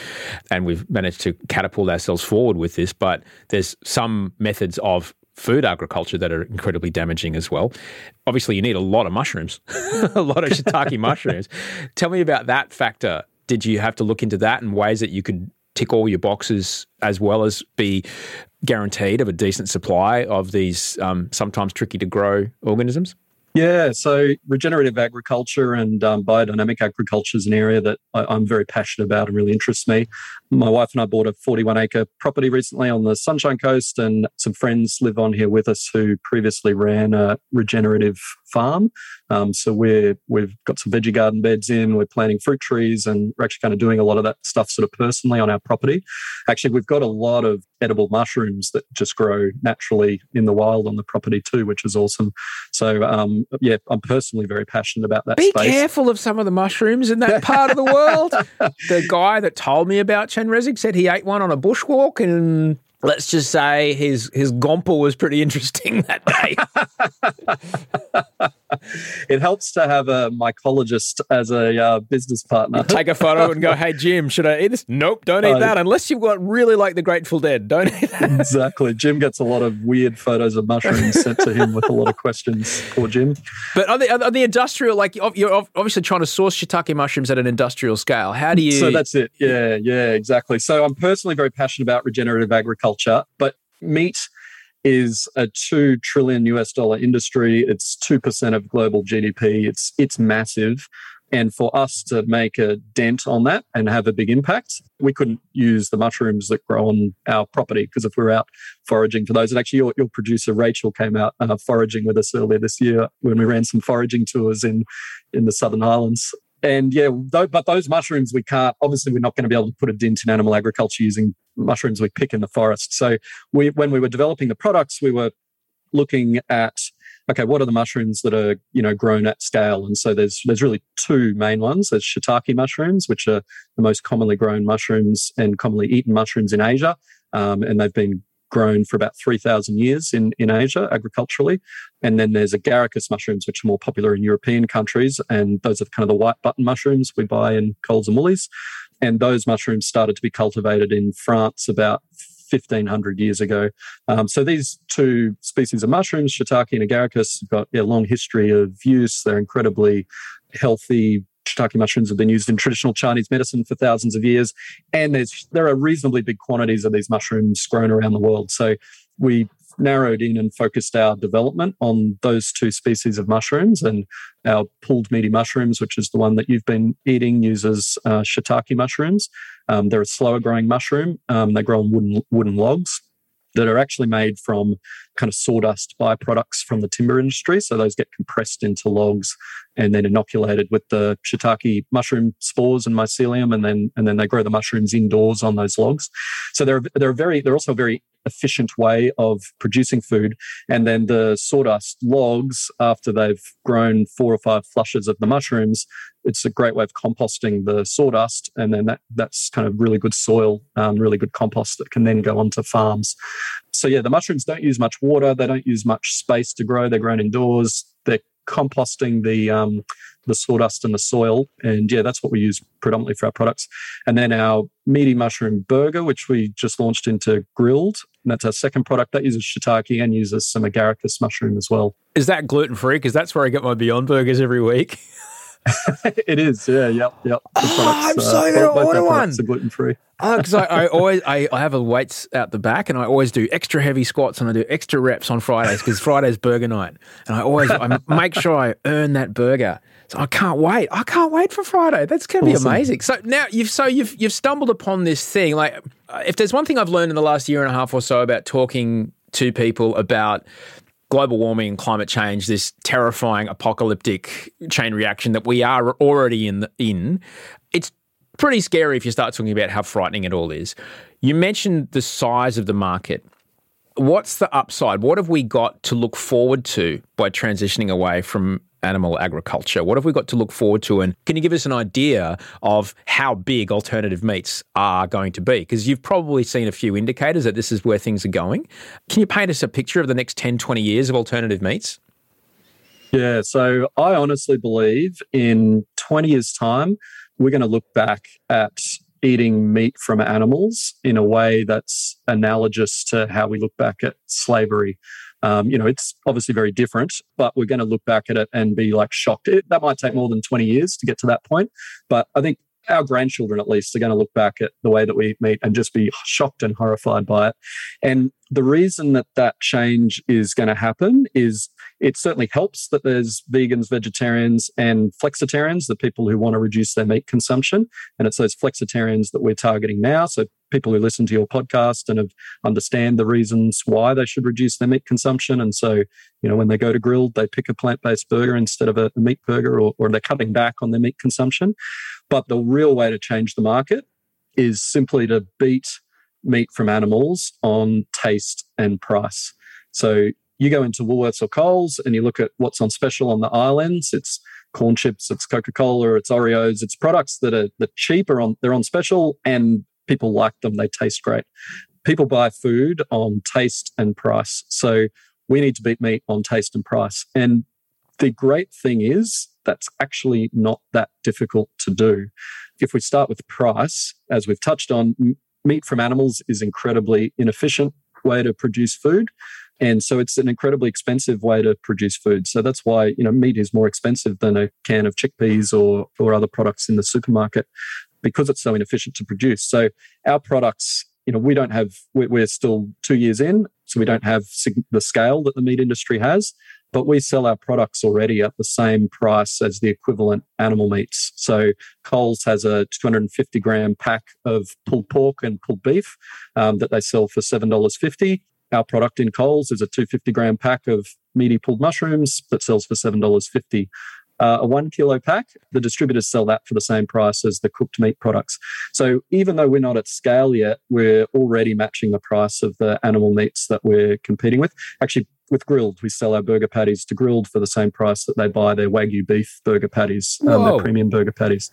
E: And we've managed to catapult ourselves forward with this but there's some methods of food agriculture that are incredibly damaging as well. Obviously, you need a lot of mushrooms, a lot of shiitake mushrooms. Tell me about that factor. Did you have to look into that and ways that you could tick all your boxes as well as be guaranteed of a decent supply of these um, sometimes tricky to grow organisms?
D: Yeah, so regenerative agriculture and um, biodynamic agriculture is an area that I, am very passionate about and really interests me. My wife and I bought a 41 acre property recently on the Sunshine Coast, and some friends live on here with us who previously ran a regenerative farm. Um, so we're we've got some veggie garden beds in. We're planting fruit trees, and we're actually kind of doing a lot of that stuff sort of personally on our property. Actually, we've got a lot of edible mushrooms that just grow naturally in the wild on the property too, which is awesome. So um, yeah, I'm personally very passionate about that.
E: Be
D: space.
E: careful of some of the mushrooms in that part of the world. the guy that told me about Chenrezig said he ate one on a bushwalk and let's just say his his gompa was pretty interesting that day.
D: it helps to have a mycologist as a uh, business partner.
E: Take a photo and go, "Hey Jim, should I eat this?" Nope, don't eat uh, that unless you've got really like the Grateful Dead. Don't eat that.
D: Exactly. Jim gets a lot of weird photos of mushrooms sent to him with a lot of questions. Poor Jim.
E: But on the on the industrial, like you're obviously trying to source shiitake mushrooms at an industrial scale. How do you?
D: So that's it. Yeah, yeah, exactly. So I'm personally very passionate about regenerative agriculture, but meat is a two trillion US dollar industry. It's two percent of global GDP. It's it's massive. And for us to make a dent on that and have a big impact, we couldn't use the mushrooms that grow on our property because if we're out foraging for those, and actually your, your producer Rachel came out uh, foraging with us earlier this year when we ran some foraging tours in in the Southern Highlands. And yeah, but those mushrooms we can't. Obviously, we're not going to be able to put a dent in animal agriculture using mushrooms we pick in the forest. So we, when we were developing the products, we were looking at okay, what are the mushrooms that are you know grown at scale? And so there's there's really two main ones. There's shiitake mushrooms, which are the most commonly grown mushrooms and commonly eaten mushrooms in Asia, um, and they've been grown for about 3,000 years in, in Asia agriculturally. And then there's agaricus mushrooms, which are more popular in European countries. And those are kind of the white button mushrooms we buy in Coles and Woolies. And those mushrooms started to be cultivated in France about 1500 years ago. Um, so these two species of mushrooms, shiitake and agaricus, have got a long history of use. They're incredibly healthy, shiitake mushrooms have been used in traditional Chinese medicine for thousands of years, and there are reasonably big quantities of these mushrooms grown around the world. So we narrowed in and focused our development on those two species of mushrooms. And our pulled meaty mushrooms, which is the one that you've been eating, uses uh, shiitake mushrooms. Um, they're a slower growing mushroom. Um, they grow on wooden wooden logs that are actually made from kind of sawdust byproducts from the timber industry. So those get compressed into logs and then inoculated with the shiitake mushroom spores and mycelium, and then and then they grow the mushrooms indoors on those logs. So they're they're very they're also a very efficient way of producing food. And then the sawdust logs, after they've grown four or five flushes of the mushrooms, it's a great way of composting the sawdust. And then that, that's kind of really good soil, um, really good compost that can then go onto farms. So, yeah, the mushrooms don't use much water, they don't use much space to grow. They're grown indoors. They're composting the um, the sawdust and the soil. And yeah, that's what we use predominantly for our products. And then our meaty mushroom burger, which we just launched into Grill'd. And that's our second product that uses shiitake and uses some agaricus mushroom as well.
E: Is that gluten free? Because that's where I get my Beyond Burgers every week.
D: it is, yeah, yep, yep.
E: Oh, I'm uh, so going to order one.
D: It's gluten free.
E: oh, uh, because I, I, always I, I have a weights out the back, and I always do extra heavy squats, and I do extra reps on Fridays because Friday's burger night, and I always I make sure I earn that burger. So I can't wait. I can't wait for Friday. That's going to awesome. be amazing. So now you've so you've you've stumbled upon this thing. Like, if there's one thing I've learned in the last year and a half or so about talking to people about global warming and climate change, this terrifying apocalyptic chain reaction that we are already in, the, in, it's pretty scary if you start talking about how frightening it all is. You mentioned the size of the market. What's the upside? What have we got to look forward to by transitioning away from animal agriculture? What have we got to look forward to? And can you give us an idea of how big alternative meats are going to be? Because you've probably seen a few indicators that this is where things are going. Can you paint us a picture of the next 10, 20 years of alternative meats?
D: Yeah, so I honestly believe in 20 years' time, we're going to look back at eating meat from animals in a way that's analogous to how we look back at slavery um, you know, it's obviously very different, but we're going to look back at it and be like shocked. It, that might take more than 20 years to get to that point. But I think our grandchildren, at least, are going to look back at the way that we meat and just be shocked and horrified by it. And the reason that that change is going to happen is it certainly helps that there's vegans, vegetarians, and flexitarians, the people who want to reduce their meat consumption. And it's those flexitarians that we're targeting now. So people who listen to your podcast and have understand the reasons why they should reduce their meat consumption. And so, you know, when they go to Grill'd, they pick a plant-based burger instead of a, a meat burger, or, or they're cutting back on their meat consumption. But the real way to change the market is simply to beat meat from animals on taste and price. So you go into Woolworths or Coles and you look at what's on special on the islands. It's corn chips, it's Coca Cola, it's Oreos, it's products that are the cheaper on they're on special and people like them. They taste great. People buy food on taste and price. So we need to beat meat on taste and price. And the great thing is that's actually not that difficult to do. If we start with price, as we've touched on, meat from animals is incredibly inefficient way to produce food and so it's an incredibly expensive way to produce food so that's why you know meat is more expensive than a can of chickpeas or or other products in the supermarket because it's so inefficient to produce so our products you know we don't have we're still 2 years in so we don't have the scale that the meat industry has but we sell our products already at the same price as the equivalent animal meats. So Coles has a 250 gram pack of pulled pork and pulled beef um, that they sell for $7.50. Our product in Coles is a 250 gram pack of meaty pulled mushrooms that sells for $7.50. Uh, a one kilo pack, the distributors sell that for the same price as the cooked meat products. So even though we're not at scale yet, we're already matching the price of the animal meats that we're competing with. Actually, with Grill'd, we sell our burger patties to Grill'd for the same price that they buy their wagyu beef burger patties, um, their premium burger patties.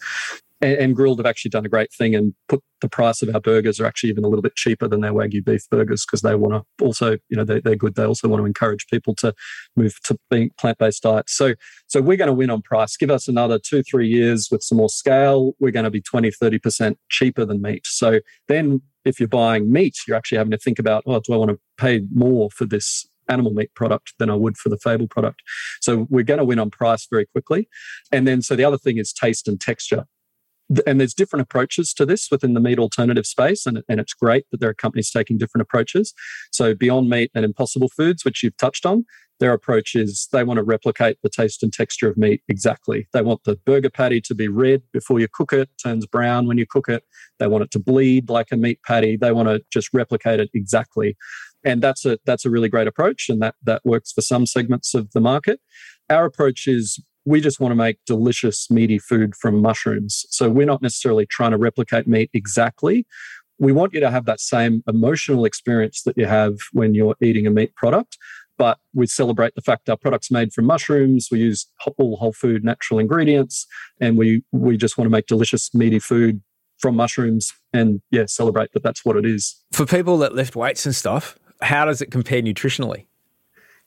D: And, and, Grill'd have actually done a great thing and put the price of our burgers are actually even a little bit cheaper than their wagyu beef burgers because they want to also, you know, they, they're good. They also want to encourage people to move to being plant-based diets. So, so we're going to win on price. Give us another two, three years with some more scale. We're going to be 20, 30% cheaper than meat. So then if you're buying meat, you're actually having to think about, oh, do I want to pay more for this animal meat product than I would for the Fable product. So we're going to win on price very quickly. And then, so the other thing is taste and texture. And there's different approaches to this within the meat alternative space and, and it's great that there are companies taking different approaches. So beyond meat and impossible foods which you've touched on their approach is they want to replicate the taste and texture of meat exactly. They want the burger patty to be red before you cook it turns brown when you cook it. They want it to bleed like a meat patty. They want to just replicate it exactly. And that's a that's a really great approach and that that works for some segments of the market. Our approach is we just want to make delicious meaty food from mushrooms. So we're not necessarily trying to replicate meat exactly. We want you to have that same emotional experience that you have when you're eating a meat product. But we celebrate the fact our product's made from mushrooms. We use all whole food natural ingredients, and we we just want to make delicious meaty food from mushrooms. And yeah, celebrate that that's what it is.
E: For people that lift weights and stuff, how does it compare nutritionally?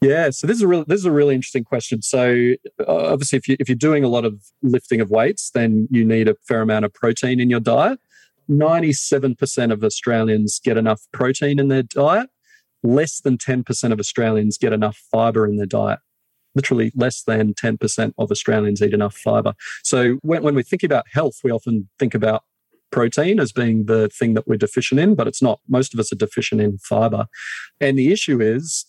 D: Yeah, so this is a really this is a really interesting question. So uh, obviously, if you if you're doing a lot of lifting of weights, then you need a fair amount of protein in your diet. Ninety seven percent of Australians get enough protein in their diet. Less than ten percent of Australians get enough fiber in their diet. Literally, less than ten percent of Australians eat enough fiber. So when, when we think about health, we often think about protein as being the thing that we're deficient in, but it's not. Most of us are deficient in fiber. And the issue is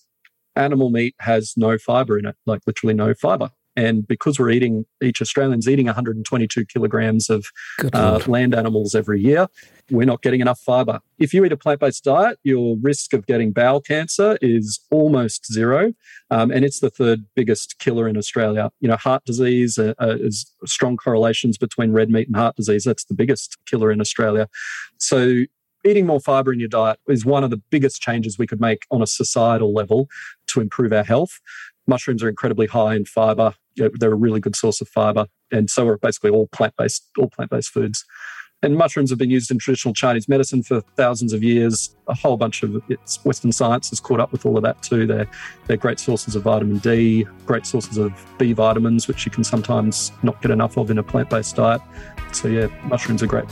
D: animal meat has no fiber in it, like literally no fiber. And because we're eating, each Australian's eating 122 kilograms of uh, land animals every year, we're not getting enough fiber. If you eat a plant based diet, your risk of getting bowel cancer is almost zero. Um, and it's the third biggest killer in Australia. You know, heart disease uh, uh, is strong correlations between red meat and heart disease. That's the biggest killer in Australia. So eating more fiber in your diet is one of the biggest changes we could make on a societal level to improve our health. Mushrooms are incredibly high in fiber. They're a really good source of fiber, and so are basically all plant-based all plant-based foods. And mushrooms have been used in traditional Chinese medicine for thousands of years. A whole bunch of Western science has caught up with all of that too. They're, they're great sources of vitamin D, great sources of B vitamins, which you can sometimes not get enough of in a plant based diet. So, yeah, mushrooms are great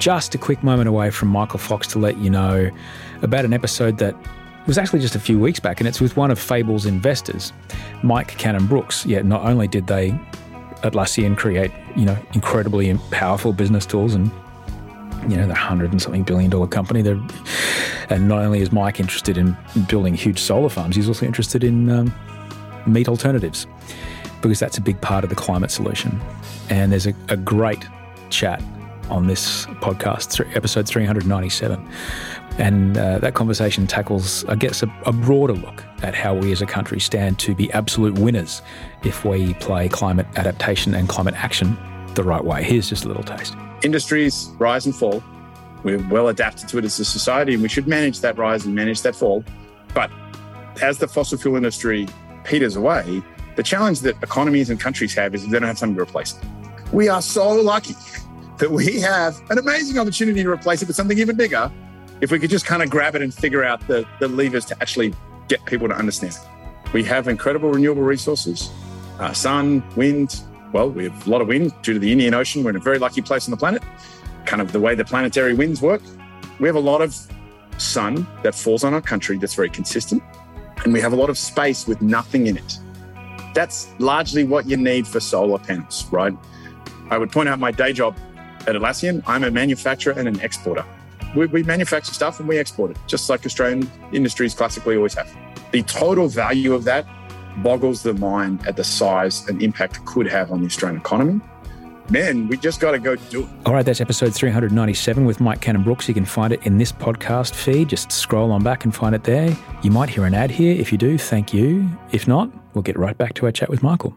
A: just a quick moment away from Michael Fox to let you know about an episode that was actually just a few weeks back, and it's with one of Fable's investors, Mike Cannon-Brookes. Yet not only did they Atlassian create, you know, incredibly powerful business tools and you know, the hundred and something billion dollar company. They're, and not only is Mike interested in building huge solar farms, he's also interested in um, meat alternatives because that's a big part of the climate solution. And there's a, a great chat on this podcast, episode 397. And uh, that conversation tackles, I guess, a, a, broader look at how we as a country stand to be absolute winners if we play climate adaptation and climate action the right way. Here's just a little taste.
F: Industries rise and fall. We're well adapted to it as a society, and we should manage that rise and manage that fall. But as the fossil fuel industry peters away, the challenge that economies and countries have is they don't have something to replace it. We are so lucky that we have an amazing opportunity to replace it with something even bigger if we could just kind of grab it and figure out the, the levers to actually get people to understand it. We have incredible renewable resources uh, sun, wind. Well, we have a lot of wind due to the Indian Ocean. We're in a very lucky place on the planet, kind of the way the planetary winds work. We have a lot of sun that falls on our country that's very consistent. And we have a lot of space with nothing in it. That's largely what you need for solar panels, right? I would point out my day job at Atlassian, I'm a manufacturer and an exporter. We, we, manufacture stuff and we export it, just like Australian industries classically always have. The total value of that boggles the mind at the size and impact it could have on the Australian economy. Man, we just got to go do it.
A: All right, that's episode 397 with Mike Cannon-Brookes. You can find it in this podcast feed. Just scroll on back and find it there. You might hear an ad here. If you do, thank you. If not, we'll get right back to our chat with Michael.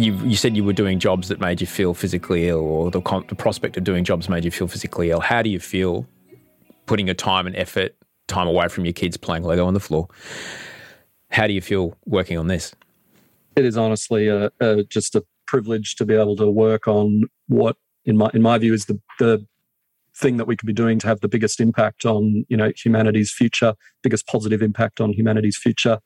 E: you you said you were doing jobs that made you feel physically ill, or the, the prospect of doing jobs made you feel physically ill. How do you feel putting your time and effort, time away from your kids playing Lego on the floor? How do you feel working on this?
D: It is honestly a, a, just a privilege to be able to work on what, in my in my view, is the the thing that we could be doing to have the biggest impact on you know humanity's future biggest positive impact on humanity's future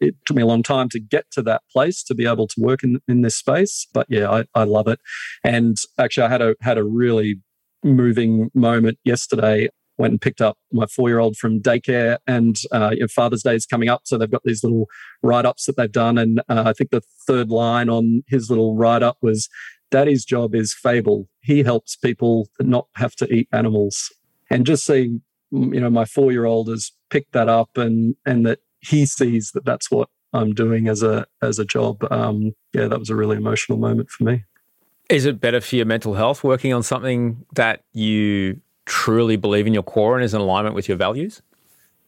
D: it took me a long time to get to that place to be able to work in, in this space but yeah I, I love it and actually i had a had a really moving moment yesterday went and picked up my four year old from daycare and uh, you know, father's day is coming up so they've got these little write-ups that they've done and uh, i think the third line on his little write-up was daddy's job is fable. He helps people not have to eat animals. And just seeing, you know, my four year old has picked that up and, and that he sees that that's what I'm doing as a, as a job. Um, yeah, that was a really emotional moment for me.
E: Is it better for your mental health working on something that you truly believe in your core and is in alignment with your values?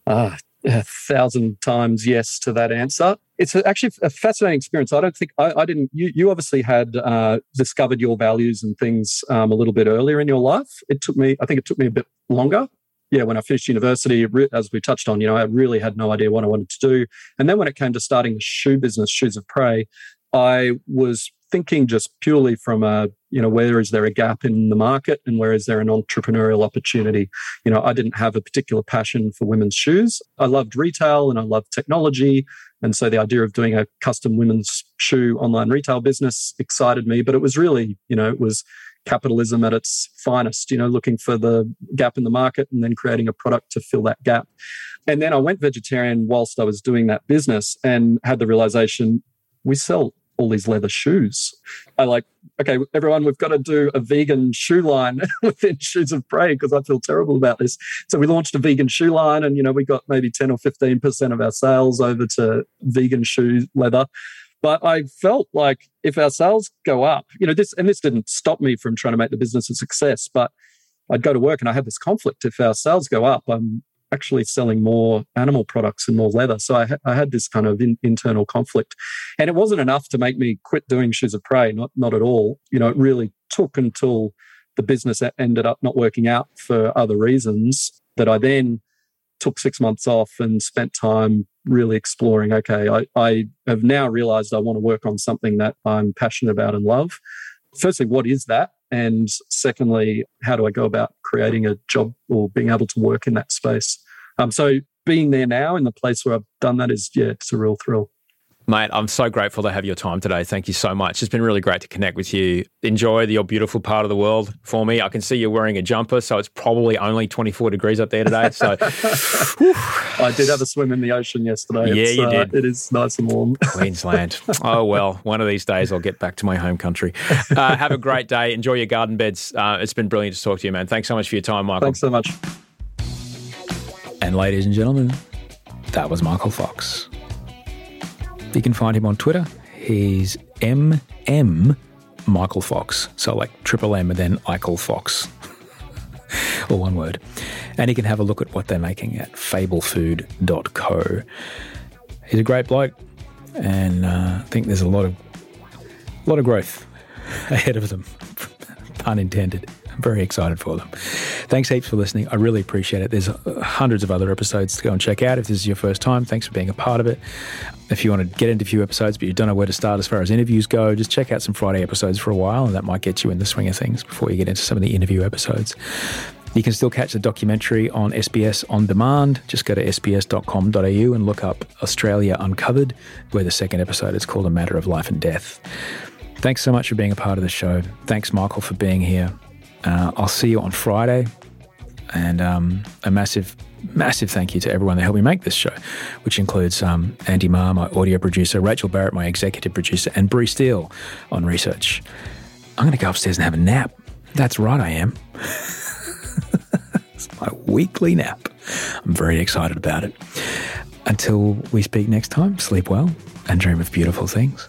D: Ah, a thousand times yes to that answer. It's actually a fascinating experience. I don't think I, I didn't. You, you obviously had uh, discovered your values and things um, a little bit earlier in your life. It took me. I think it took me a bit longer. Yeah, when I finished university, as we touched on, you know, I really had no idea what I wanted to do. And then when it came to starting the shoe business, Shoes of Prey, I was thinking just purely from a you know where is there a gap in the market and where is there an entrepreneurial opportunity? You know i didn't have a particular passion for women's shoes. I loved retail and i loved technology. And so the idea of doing a custom women's shoe online retail business excited me but it was really you know it was capitalism at its finest you know looking for the gap in the market and then creating a product to fill that gap and then i went vegetarian whilst i was doing that business and had the realization we sell all these leather shoes. I like, okay, everyone, we've got to do a vegan shoe line within Shoes of Prey because I feel terrible about this. So we launched a vegan shoe line and, you know, we got maybe 10 or 15% of our sales over to vegan shoe leather. But I felt like if our sales go up, you know, this, and this didn't stop me from trying to make the business a success, but I'd go to work and I had this conflict. If our sales go up, I'm actually selling more animal products and more leather. So I, I had this kind of in- internal conflict. And it wasn't enough to make me quit doing Shoes of Prey, not, not at all. You know, it really took until the business ended up not working out for other reasons that I then took six months off and spent time really exploring okay, I, I have now realized I want to work on something that I'm passionate about and love. Firstly, what is that? And secondly, how do I go about creating a job or being able to work in that space? Um, so being there now in the place where I've done that is, yeah, it's a real thrill.
E: Mate, I'm so grateful to have your time today. Thank you so much. It's been really great to connect with you. Enjoy your beautiful part of the world for me. I can see you're wearing a jumper, so it's probably only 24 degrees up there today. So
D: I did have a swim in the ocean yesterday.
E: Yeah,
D: it's,
E: you
D: uh,
E: did.
D: It is nice and warm.
E: Queensland. oh, well, one of these days I'll get back to my home country. Uh, have a great day. Enjoy your garden beds. Uh, it's been brilliant to talk to you, man. Thanks so much for your time, Michael.
D: Thanks so much.
A: And ladies and gentlemen, that was Michael Fox. You can find him on Twitter. He's MM Michael Fox. So like triple M and then Eichel Fox. or one word. And you can have a look at what they're making at fablefood.co. He's a great bloke. And uh, I think there's a lot of a lot of growth ahead of them. Pun intended. I'm very excited for them. Thanks heaps for listening. I really appreciate it. There's uh, hundreds of other episodes to go and check out. If this is your first time, thanks for being a part of it. If you want to get into a few episodes but you don't know where to start as far as interviews go, just check out some Friday episodes for a while, and that might get you in the swing of things before you get into some of the interview episodes. You can still catch the documentary on SBS On Demand. Just go to sbs.com.au and look up Australia Uncovered, where the second episode is called A Matter of Life and Death. Thanks so much for being a part of the show. Thanks, Michael, for being here. Uh, I'll see you on Friday. And um, a massive, massive thank you to everyone that helped me make this show, which includes um, Andy Marr, my audio producer, Rachel Barrett, my executive producer, and Bree Steele on research. I'm going to go upstairs and have a nap. That's right, I am. it's my weekly nap. I'm very excited about it. Until we speak next time, sleep well and dream of beautiful things.